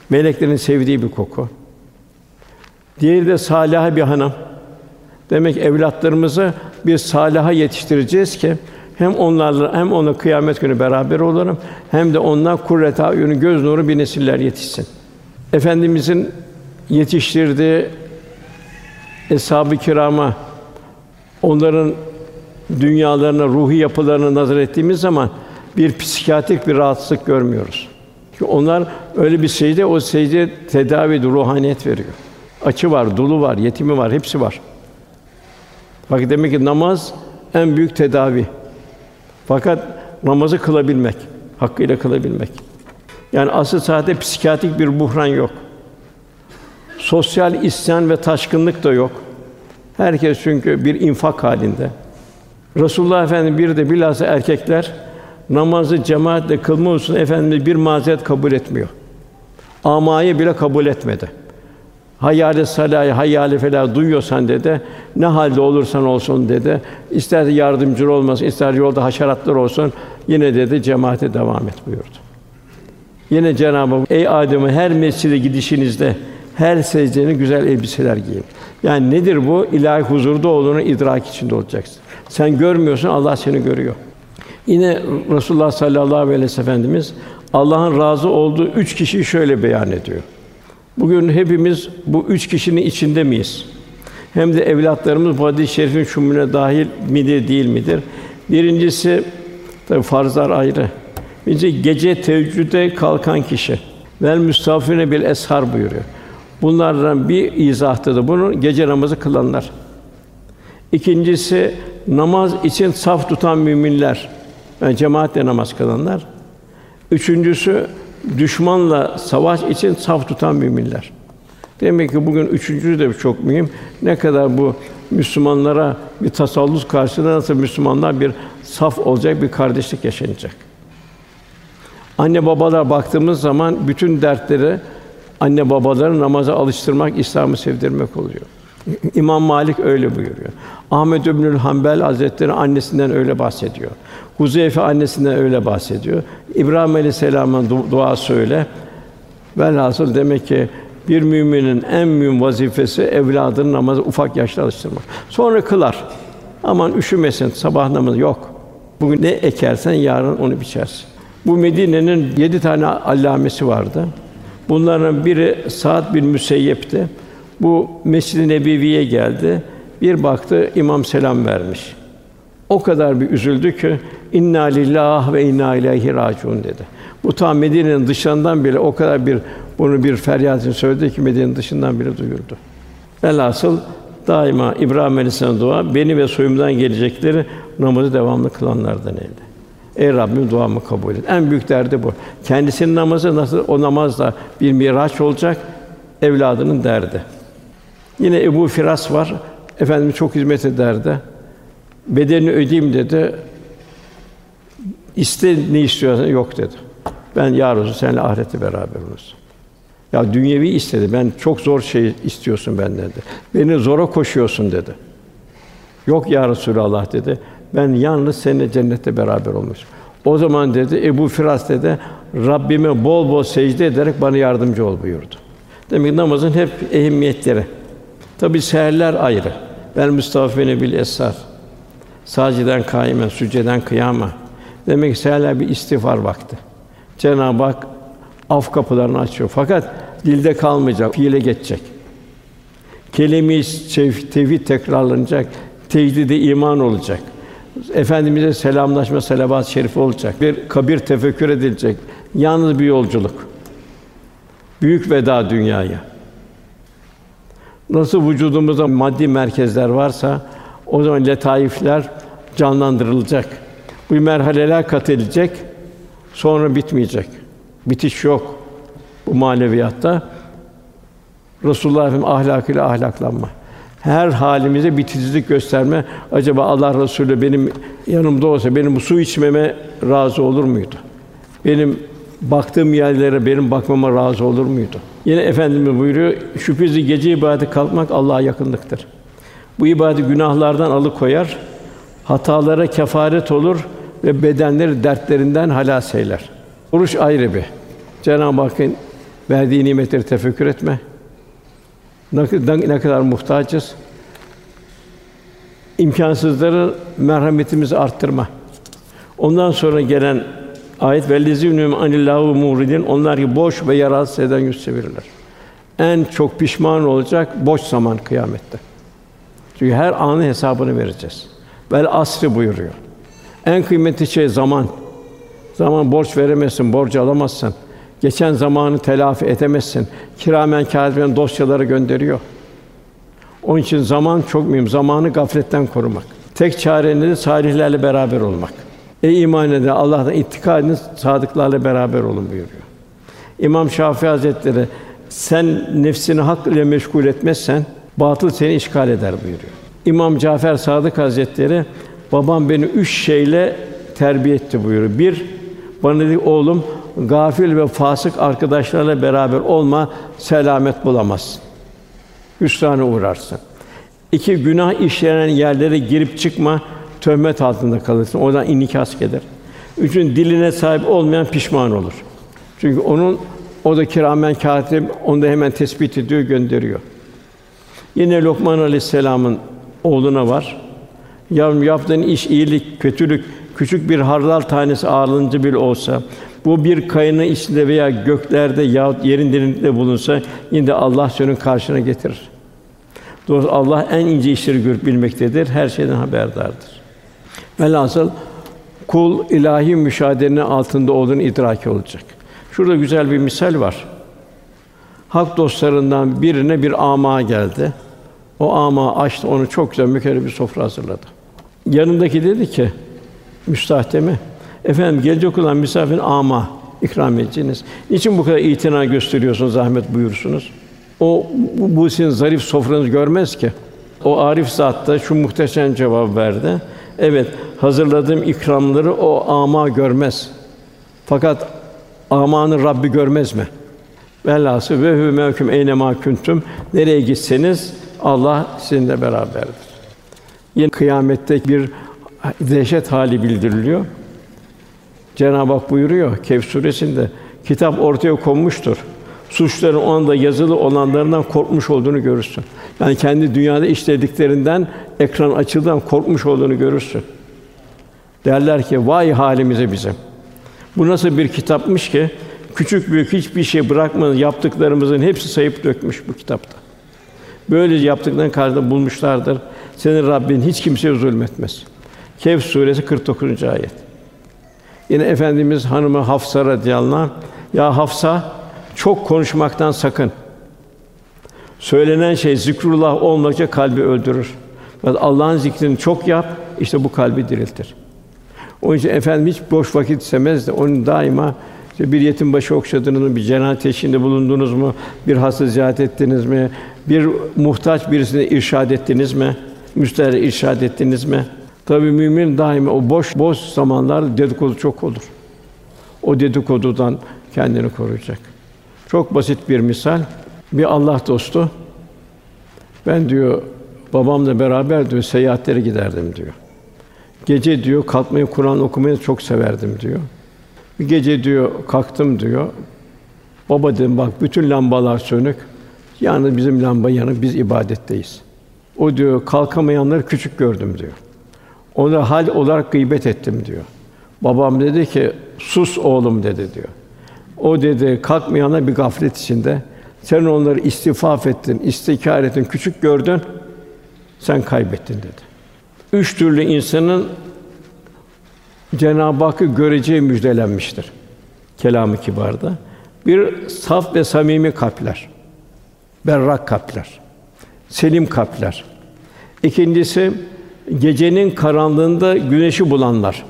Speaker 2: Meleklerin sevdiği bir koku. Diğeri de salih bir hanım. Demek ki evlatlarımızı bir salaha yetiştireceğiz ki hem onlarla hem ona kıyamet günü beraber olalım hem de onlar kurret ayunu göz nuru bir nesiller yetişsin. Efendimizin yetiştirdiği eshab-ı kirama onların dünyalarına, ruhi yapılarına nazar ettiğimiz zaman bir psikiyatrik bir rahatsızlık görmüyoruz. Çünkü onlar öyle bir secde, o secde tedavi, ruhaniyet veriyor. Açı var, dulu var, yetimi var, hepsi var. Bak demek ki namaz en büyük tedavi. Fakat namazı kılabilmek, hakkıyla kılabilmek. Yani asıl saatte psikiyatrik bir buhran yok. Sosyal isyan ve taşkınlık da yok. Herkes çünkü bir infak halinde. Resulullah Efendimiz bir de bilhassa erkekler namazı cemaatle kılma hususunda Efendimiz bir mazeret kabul etmiyor. Amayı bile kabul etmedi. Hayale salayı, hayale fela duyuyorsan dedi, ne halde olursan olsun dedi. İster yardımcı olmasın, ister yolda haşeratlar olsun, yine dedi cemaate devam et buyurdu. Yine Cenab-ı Hak, ey Adem'e her mescide gidişinizde her secdeni güzel elbiseler giyin. Yani nedir bu? İlahi huzurda olduğunu idrak içinde olacaksın. Sen görmüyorsun, Allah seni görüyor. Yine Resulullah sallallahu aleyhi ve sellem Efendimiz Allah'ın razı olduğu üç kişiyi şöyle beyan ediyor. Bugün hepimiz bu üç kişinin içinde miyiz? Hem de evlatlarımız bu hadis-i şerifin şumune dahil midir değil midir? Birincisi tabi farzlar ayrı. Birincisi gece teheccüde kalkan kişi. Vel müstafine bil eshar buyuruyor. Bunlardan bir izahtı da bunu gece namazı kılanlar. İkincisi namaz için saf tutan müminler. Yani cemaatle namaz kılanlar. Üçüncüsü düşmanla savaş için saf tutan müminler. Demek ki bugün üçüncü de çok mühim. Ne kadar bu Müslümanlara bir tasallus karşısında nasıl Müslümanlar bir saf olacak, bir kardeşlik yaşanacak. Anne babalar baktığımız zaman bütün dertleri anne babaları namaza alıştırmak, İslam'ı sevdirmek oluyor. İmam Malik öyle buyuruyor. Ahmed İbnül Hanbel Hazretleri annesinden öyle bahsediyor. Huzeyfe annesinden öyle bahsediyor. İbrahim Aleyhisselam'ın du- duası öyle. Velhasıl demek ki bir müminin en mühim vazifesi evladını namaza ufak yaşta alıştırmak. Sonra kılar. Aman üşümesin, sabah namazı yok. Bugün ne ekersen yarın onu biçersin. Bu Medine'nin yedi tane allamesi vardı. Bunların biri Saad bin Müseyyep'ti. Bu Mescid-i Nebevi'ye geldi. Bir baktı imam selam vermiş. O kadar bir üzüldü ki inna lillah ve inna ileyhi raciun dedi. Bu ta Medine'nin dışından bile o kadar bir bunu bir feryatını söyledi ki Medine'nin dışından bile duyurdu. Velhasıl daima İbrahim Aleyhisselam dua beni ve soyumdan gelecekleri namazı devamlı kılanlardan eyle. Ey Rabbim duamı kabul et. En büyük derdi bu. Kendisinin namazı nasıl o namaz da bir miraç olacak evladının derdi. Yine Ebu Firas var. Efendimiz çok hizmet ederdi. Bedelini ödeyeyim dedi. İste ne istiyorsan yok dedi. Ben ya Resulallah seninle ahirette beraber oluruz. Ya dünyevi istedi. Ben çok zor şey istiyorsun benden dedi. Beni zora koşuyorsun dedi. Yok ya Resulallah dedi. Ben yalnız seninle cennette beraber olmuş. O zaman dedi Ebu Firas dedi Rabbime bol bol secde ederek bana yardımcı ol buyurdu. Demek ki namazın hep ehemmiyetleri. Tabi seherler ayrı. Ben müstafine bil esar. Saciden kaimen, sücceden kıyama. Demek ki seherler bir istiğfar vakti. Cenab-ı Hak af kapılarını açıyor. Fakat dilde kalmayacak, fiile geçecek. Kelime-i tevhid tekrarlanacak, tecdide iman olacak. Efendimize selamlaşma, selavat-ı şerif olacak. Bir kabir tefekkür edilecek. Yalnız bir yolculuk. Büyük veda dünyaya. Nasıl vücudumuzda maddi merkezler varsa o zaman letaifler canlandırılacak. Bu merhaleler kat edilecek. Sonra bitmeyecek. Bitiş yok bu maneviyatta. Resulullah Efendimiz ahlakıyla ahlaklanma. Her halimize bitizlik gösterme. Acaba Allah Resulü benim yanımda olsa benim bu su içmeme razı olur muydu? Benim baktığım yerlere benim bakmama razı olur muydu? Yine efendimiz buyuruyor, şüphesiz gece ibadeti kalkmak Allah'a yakınlıktır. Bu ibadet günahlardan alıkoyar, hatalara kefaret olur ve bedenleri dertlerinden halas eyler. Oruç ayrı bir. Cenab-ı Hakk'ın verdiği nimetleri tefekkür etme. Ne, ne kadar muhtaçız. İmkansızları merhametimizi arttırma. Ondan sonra gelen ayet vellezînûm anillahu muridin onlar ki boş ve yararsız eden yüz çevirirler. En çok pişman olacak boş zaman kıyamette. Çünkü her anın hesabını vereceğiz. Vel asri buyuruyor. En kıymetli şey zaman. Zaman borç veremezsin, borç alamazsın. Geçen zamanı telafi edemezsin. Kiramen kâtibin dosyaları gönderiyor. Onun için zaman çok mühim. Zamanı gafletten korumak. Tek çareniz salihlerle beraber olmak. Ey iman eden Allah'tan ittika sadıklarla beraber olun buyuruyor. İmam Şafii Hazretleri sen nefsini hak ile meşgul etmezsen batıl seni işgal eder buyuruyor. İmam Cafer Sadık Hazretleri babam beni üç şeyle terbiye etti buyuruyor. Bir, bana dedi oğlum gafil ve fasık arkadaşlarla beraber olma, selamet bulamazsın. Hüsrana uğrarsın. İki, günah işlenen yerlere girip çıkma, töhmet altında kalırsın. Oradan inikas gelir. Üçün, diline sahip olmayan pişman olur. Çünkü onun o da kiramen katip onu da hemen tespit ediyor, gönderiyor. Yine Lokman Aleyhisselam'ın oğluna var. Yavrum yaptığın iş iyilik, kötülük, küçük bir hardal tanesi ağırlığınca bile olsa, bu bir kayının içinde veya göklerde yahut yerin derinlikte bulunsa yine de Allah senin karşına getirir. Doğrusu Allah en ince işleri görüp bilmektedir, her şeyden haberdardır. Velhasıl kul ilahi müşahedenin altında olduğunu idraki olacak. Şurada güzel bir misal var. Hak dostlarından birine bir ama geldi. O ama açtı, onu çok güzel mükerrem bir sofra hazırladı. Yanındaki dedi ki, müstahdeme, efendim gelecek olan misafirin ama ikram edeceğiniz. Niçin bu kadar itina gösteriyorsunuz, zahmet buyursunuz? O bu, sizin zarif sofranızı görmez ki. O arif zat da şu muhteşem cevap verdi. Evet, hazırladığım ikramları o ama görmez. Fakat amanı Rabbi görmez mi? Velhâsıl ve hü mevküm eyne mâ nereye gitseniz Allah sizinle beraberdir. Yine kıyamette bir dehşet hali bildiriliyor. Cenab-ı Hak buyuruyor Kehf suresinde kitap ortaya konmuştur. Suçların o anda yazılı olanlarından korkmuş olduğunu görürsün. Yani kendi dünyada işlediklerinden ekran açıldığından korkmuş olduğunu görürsün. Derler ki vay halimize bizim. Bu nasıl bir kitapmış ki küçük büyük hiçbir şey bırakmadan yaptıklarımızın hepsi sayıp dökmüş bu kitapta. Böyle yaptıklarının karşılığında bulmuşlardır. Senin Rabbin hiç kimseye zulmetmez. Kehf suresi 49. ayet. Yine efendimiz hanımı Hafsa radıyallahu anh, ya Hafsa çok konuşmaktan sakın. Söylenen şey zikrullah olmadıkça kalbi öldürür. Allah'ın zikrini çok yap, işte bu kalbi diriltir. Onun için efendim hiç boş vakit istemez de onun daima işte bir yetim başı okşadınız mı, bir cenaze teşhinde bulundunuz mu, bir hasta ziyaret ettiniz mi, bir muhtaç birisine irşad ettiniz mi, müstahare irşad ettiniz mi? Tabii mümin daima o boş boş zamanlar dedikodu çok olur. O dedikodudan kendini koruyacak. Çok basit bir misal. Bir Allah dostu ben diyor babamla beraber diyor seyahatlere giderdim diyor. Gece diyor kalkmayı Kur'an okumayı çok severdim diyor. Bir gece diyor kalktım diyor. Baba dedim bak bütün lambalar sönük. Yani bizim lamba yanık biz ibadetteyiz. O diyor kalkamayanları küçük gördüm diyor. Ona hal olarak gıybet ettim diyor. Babam dedi ki sus oğlum dedi diyor. O dedi kalkmayanlar bir gaflet içinde. Sen onları istifaf ettin, istikar ettin, küçük gördün. Sen kaybettin dedi. Üç türlü insanın Cenab-ı Hakk'ı göreceği müjdelenmiştir. Kelamı kibarda. Bir saf ve samimi kalpler. Berrak kalpler. Selim kalpler. İkincisi gecenin karanlığında güneşi bulanlar.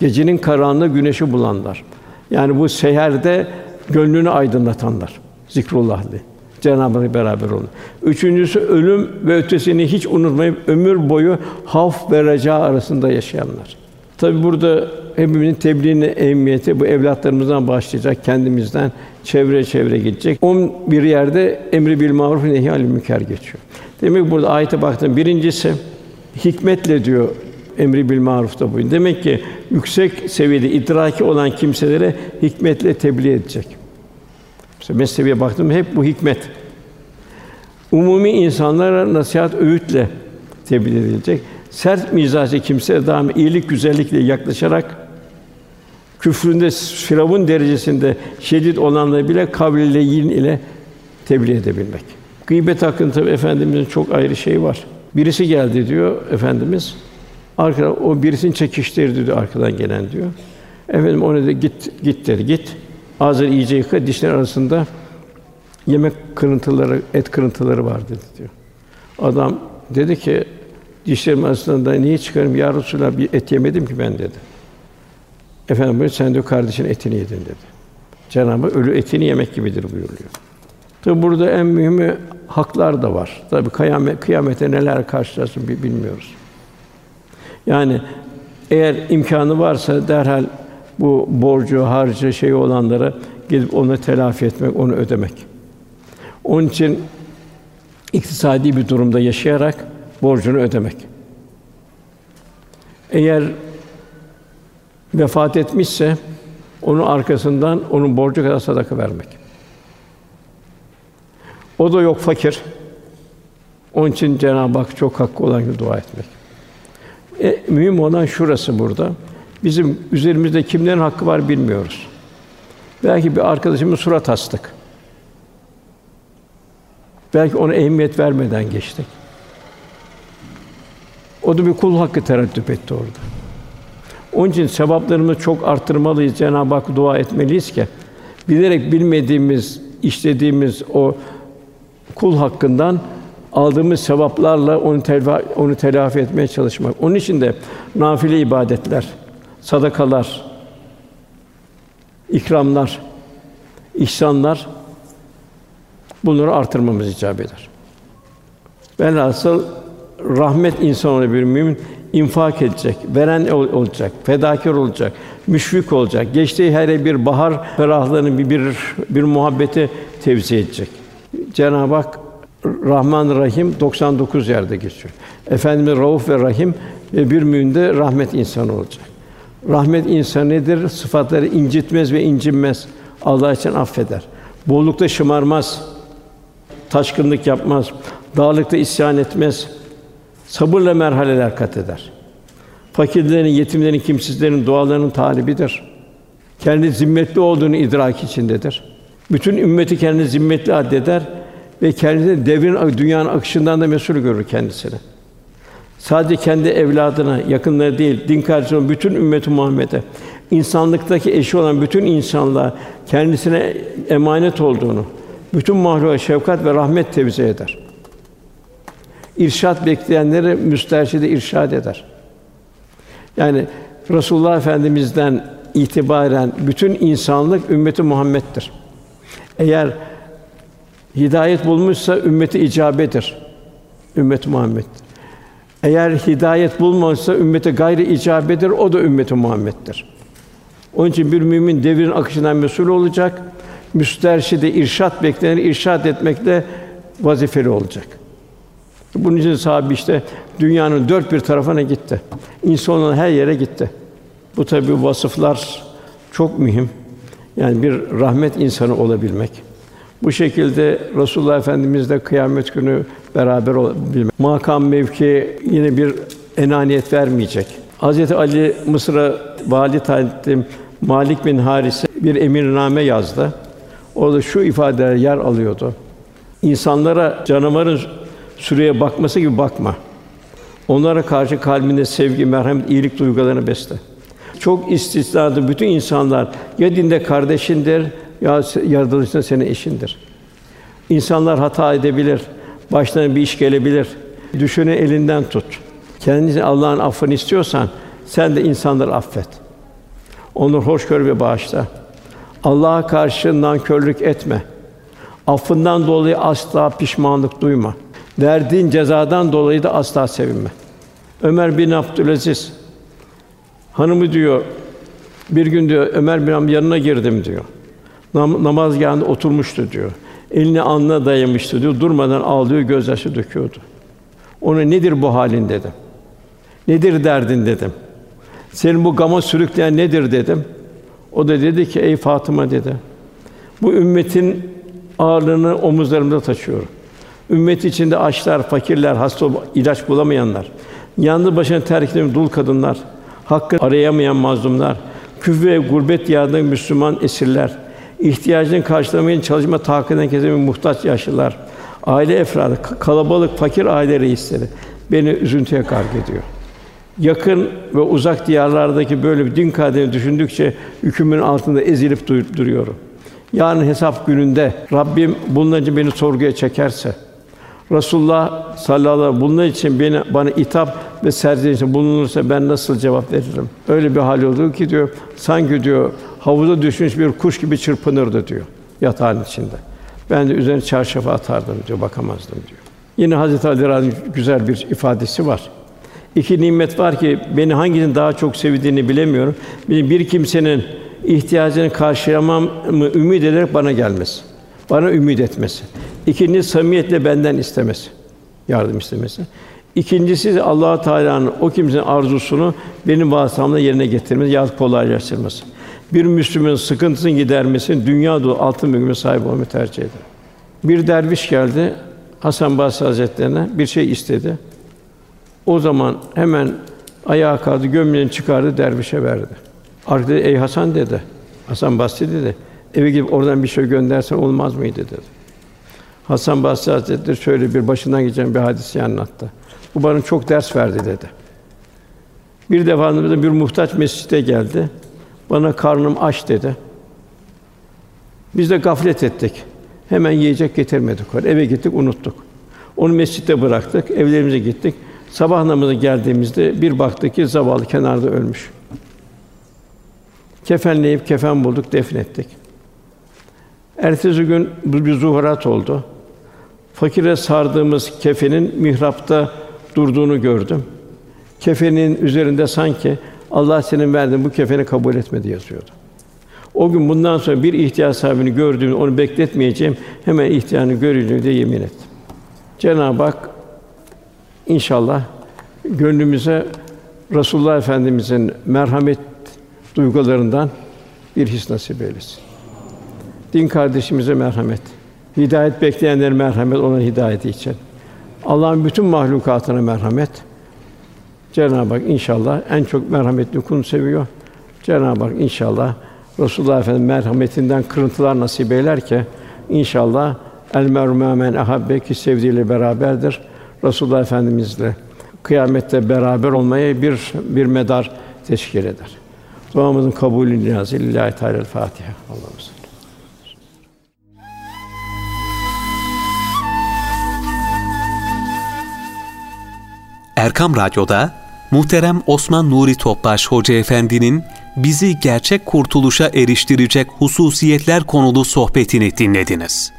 Speaker 2: Gecenin karanlığı güneşi bulanlar. Yani bu seherde gönlünü aydınlatanlar. Zikrullah'lı. Cenab-ı Hak beraber olun. Üçüncüsü ölüm ve ötesini hiç unutmayıp ömür boyu havf ve reca arasında yaşayanlar. Tabi burada hepimizin tebliğine ehemmiyeti bu evlatlarımızdan başlayacak, kendimizden çevre çevre gidecek. On bir yerde emri bil maruf nehy anil münker geçiyor. Demek ki burada ayete baktım. Birincisi hikmetle diyor emri bil marufta bu. Demek ki yüksek seviyede idraki olan kimselere hikmetle tebliğ edecek. Mesela mesleğe baktım hep bu hikmet. Umumi insanlara nasihat öğütle tebliğ edilecek. Sert mizacı kimse daim iyilik güzellikle yaklaşarak küfründe firavun derecesinde şiddet olanları bile kavliyle ile tebliğ edebilmek. Gıybet hakkında tabii efendimizin çok ayrı şey var. Birisi geldi diyor efendimiz. Arkada o birisini çekiştirdi diyor arkadan gelen diyor. Efendim ona da git git dedi. Git. Ağzını iyice yıka, dişler arasında yemek kırıntıları, et kırıntıları var dedi diyor. Adam dedi ki dişlerim arasında niye çıkarım ya Resulallah bir et yemedim ki ben dedi. Efendim böyle sen de kardeşin etini yedin dedi. Cenabı ölü etini yemek gibidir buyuruyor. Tabi burada en mühimi haklar da var. Tabi kıyamet, kıyamete neler karşılaşsın bilmiyoruz. Yani eğer imkanı varsa derhal bu borcu, harcı, şey olanlara gidip onu telafi etmek, onu ödemek. Onun için iktisadi bir durumda yaşayarak borcunu ödemek. Eğer vefat etmişse onun arkasından onun borcu kadar sadaka vermek. O da yok fakir. Onun için Cenab-ı Hak çok hakkı olan gibi dua etmek. E, mühim olan şurası burada. Bizim üzerimizde kimlerin hakkı var bilmiyoruz. Belki bir arkadaşımız surat astık. Belki ona ehemmiyet vermeden geçtik. O da bir kul hakkı tereddüt etti orada. Onun için sevaplarımızı çok arttırmalıyız. Cenab-ı Hak dua etmeliyiz ki bilerek bilmediğimiz, işlediğimiz o kul hakkından aldığımız sevaplarla onu telafi, onu telafi etmeye çalışmak. Onun için de nafile ibadetler, sadakalar, ikramlar, ihsanlar bunları artırmamız icap eder. Velhasıl rahmet insanı bir mümin infak edecek, veren olacak, fedakar olacak, müşfik olacak. Geçtiği her bir bahar ferahlığını bir, bir bir muhabbete tevzi edecek. Cenab-ı Hak Rahman Rahim 99 yerde geçiyor. Efendimiz Rauf ve Rahim ve bir mümin de rahmet insanı olacak. Rahmet insan nedir? Sıfatları incitmez ve incinmez. Allah için affeder. Bollukta şımarmaz. Taşkınlık yapmaz. Dağlıkta isyan etmez. Sabırla merhaleler kat eder. Fakirlerin, yetimlerin, kimsizlerin dualarının talibidir. Kendi zimmetli olduğunu idrak içindedir. Bütün ümmeti kendi zimmetli addeder ve kendini devrin dünyanın akışından da mesul görür kendisini. Sadece kendi evladına, yakınları değil, din kardeşlerine, bütün ümmeti Muhammed'e, insanlıktaki eşi olan bütün insanlığa kendisine emanet olduğunu, bütün mahluka şefkat ve rahmet tevzi eder. İrşad bekleyenleri müsterşide irşad eder. Yani Resulullah Efendimiz'den itibaren bütün insanlık ümmeti Muhammed'dir. Eğer hidayet bulmuşsa ümmeti icabedir. Ümmet Muhammed. Eğer hidayet bulmamışsa ümmeti gayri icabedir, o da ümmeti Muhammed'dir. Onun için bir mümin devrin akışından mesul olacak. Müsterşide irşat bekleneni irşat etmekle vazifeli olacak. Bunun için sahabe işte dünyanın dört bir tarafına gitti. İnsanın her yere gitti. Bu tabi vasıflar çok mühim. Yani bir rahmet insanı olabilmek. Bu şekilde Resulullah Efendimizle kıyamet günü beraber olabilmek. Makam mevki yine bir enaniyet vermeyecek. Hazreti Ali Mısır'a vali tayin. Malik bin Haris'e bir emirname yazdı. Orada şu ifadeler yer alıyordu. İnsanlara canavarın süreye bakması gibi bakma. Onlara karşı kalbinde sevgi, merhamet, iyilik duygularını besle. Çok istisnadır. Bütün insanlar ya dinde kardeşindir ya yaratılışında senin eşindir. İnsanlar hata edebilir. Başlarına bir iş gelebilir. Düşünü elinden tut. Kendini Allah'ın affını istiyorsan sen de insanları affet. Onları hoş gör ve bağışla. Allah'a karşı nankörlük etme. Affından dolayı asla pişmanlık duyma. Verdiğin cezadan dolayı da asla sevinme. Ömer bin Abdülaziz hanımı diyor bir gün diyor Ömer bin Abdülaziz yanına girdim diyor. Nam- namaz geldi oturmuştu diyor. Elini alnına dayamıştı diyor. Durmadan ağlıyor, gözyaşı döküyordu. Ona nedir bu halin dedim. Nedir derdin dedim. Senin bu gama sürükleyen nedir dedim. O da dedi ki ey Fatıma dedi. Bu ümmetin ağırlığını omuzlarımda taşıyorum. Ümmet içinde açlar, fakirler, hasta ilaç bulamayanlar, yalnız başına terk edilen dul kadınlar, hakkı arayamayan mazlumlar, küfür ve gurbet diyarındaki Müslüman esirler, ihtiyacını karşılamaya çalışma takipten kesemeyen muhtaç yaşlılar, aile efradı, kalabalık fakir aile reisleri beni üzüntüye gark ediyor. Yakın ve uzak diyarlardaki böyle bir din kaderini düşündükçe hükmün altında ezilip duruyorum. Yarın hesap gününde Rabbim bunun için beni sorguya çekerse, Resulullah sallallahu aleyhi ve sellem bunun için beni bana itap ve serzenişte bulunursa ben nasıl cevap veririm? Öyle bir hal oldu ki diyor, sanki diyor havuza düşmüş bir kuş gibi çırpınırdı diyor yatağın içinde. Ben de üzerine çarşafı atardım diyor, bakamazdım diyor. Yine Hazreti Ali Radhiyallahu güzel bir ifadesi var. İki nimet var ki beni hangisinin daha çok sevdiğini bilemiyorum. Bir kimsenin ihtiyacını karşılayamam mı ümit ederek bana gelmesi. Bana ümit etmesi. İkincisi samimiyetle benden istemesi. Yardım istemesi. İkincisi Allah Teala'nın o kimsenin arzusunu benim vasıtamla yerine getirmesi ya kolaylaştırması. Bir Müslümanın sıkıntısını gidermesini dünya dolu altın mülküne sahip olmayı tercih eder. Bir derviş geldi Hasan Basri Hazretlerine bir şey istedi. O zaman hemen ayağa kalktı, gömleğini çıkardı, dervişe verdi. Arkada ey Hasan dedi. Hasan Basri dedi. Eve gidip oradan bir şey göndersen olmaz mıydı dedi. Hasan Basri Hazretleri şöyle bir başından geçen bir hadisi anlattı. Bu bana çok ders verdi dedi. Bir defasında bir muhtaç mescide geldi. Bana karnım aç dedi. Biz de gaflet ettik. Hemen yiyecek getirmedik. Eve gittik, unuttuk. Onu mescitte bıraktık, evlerimize gittik. Sabah namazı geldiğimizde bir baktık ki zavallı kenarda ölmüş. Kefenleyip kefen bulduk, defnettik. Ertesi gün bir zuhurat oldu. Fakire sardığımız kefenin mihrapta durduğunu gördüm. Kefenin üzerinde sanki Allah senin verdiğin bu kefeni kabul etmedi yazıyordu. O gün bundan sonra bir ihtiyaç sahibini gördüğümde onu bekletmeyeceğim. Hemen ihtiyacını göreceğim diye yemin ettim. Cenab-ı Hak inşallah gönlümüze Resulullah Efendimizin merhamet duygularından bir his nasip eylesin. Din kardeşimize merhamet, hidayet bekleyenlere merhamet, ona hidayeti için. Allah'ın bütün mahlukatına merhamet. Cenab-ı Hak inşallah en çok merhametli kulunu seviyor. Cenab-ı Hak inşallah Resulullah Efendimiz merhametinden kırıntılar nasip eyler ki inşallah el merhum men ahabbe ki sevdiğiyle beraberdir. Resulullah Efendimizle kıyamette beraber olmaya bir bir medar teşkil eder. Duamızın kabulü niyazı lillahi teala Fatiha. Allah'ımız.
Speaker 1: Erkam Radyo'da muhterem Osman Nuri Topbaş Hoca Efendi'nin bizi gerçek kurtuluşa eriştirecek hususiyetler konulu sohbetini dinlediniz.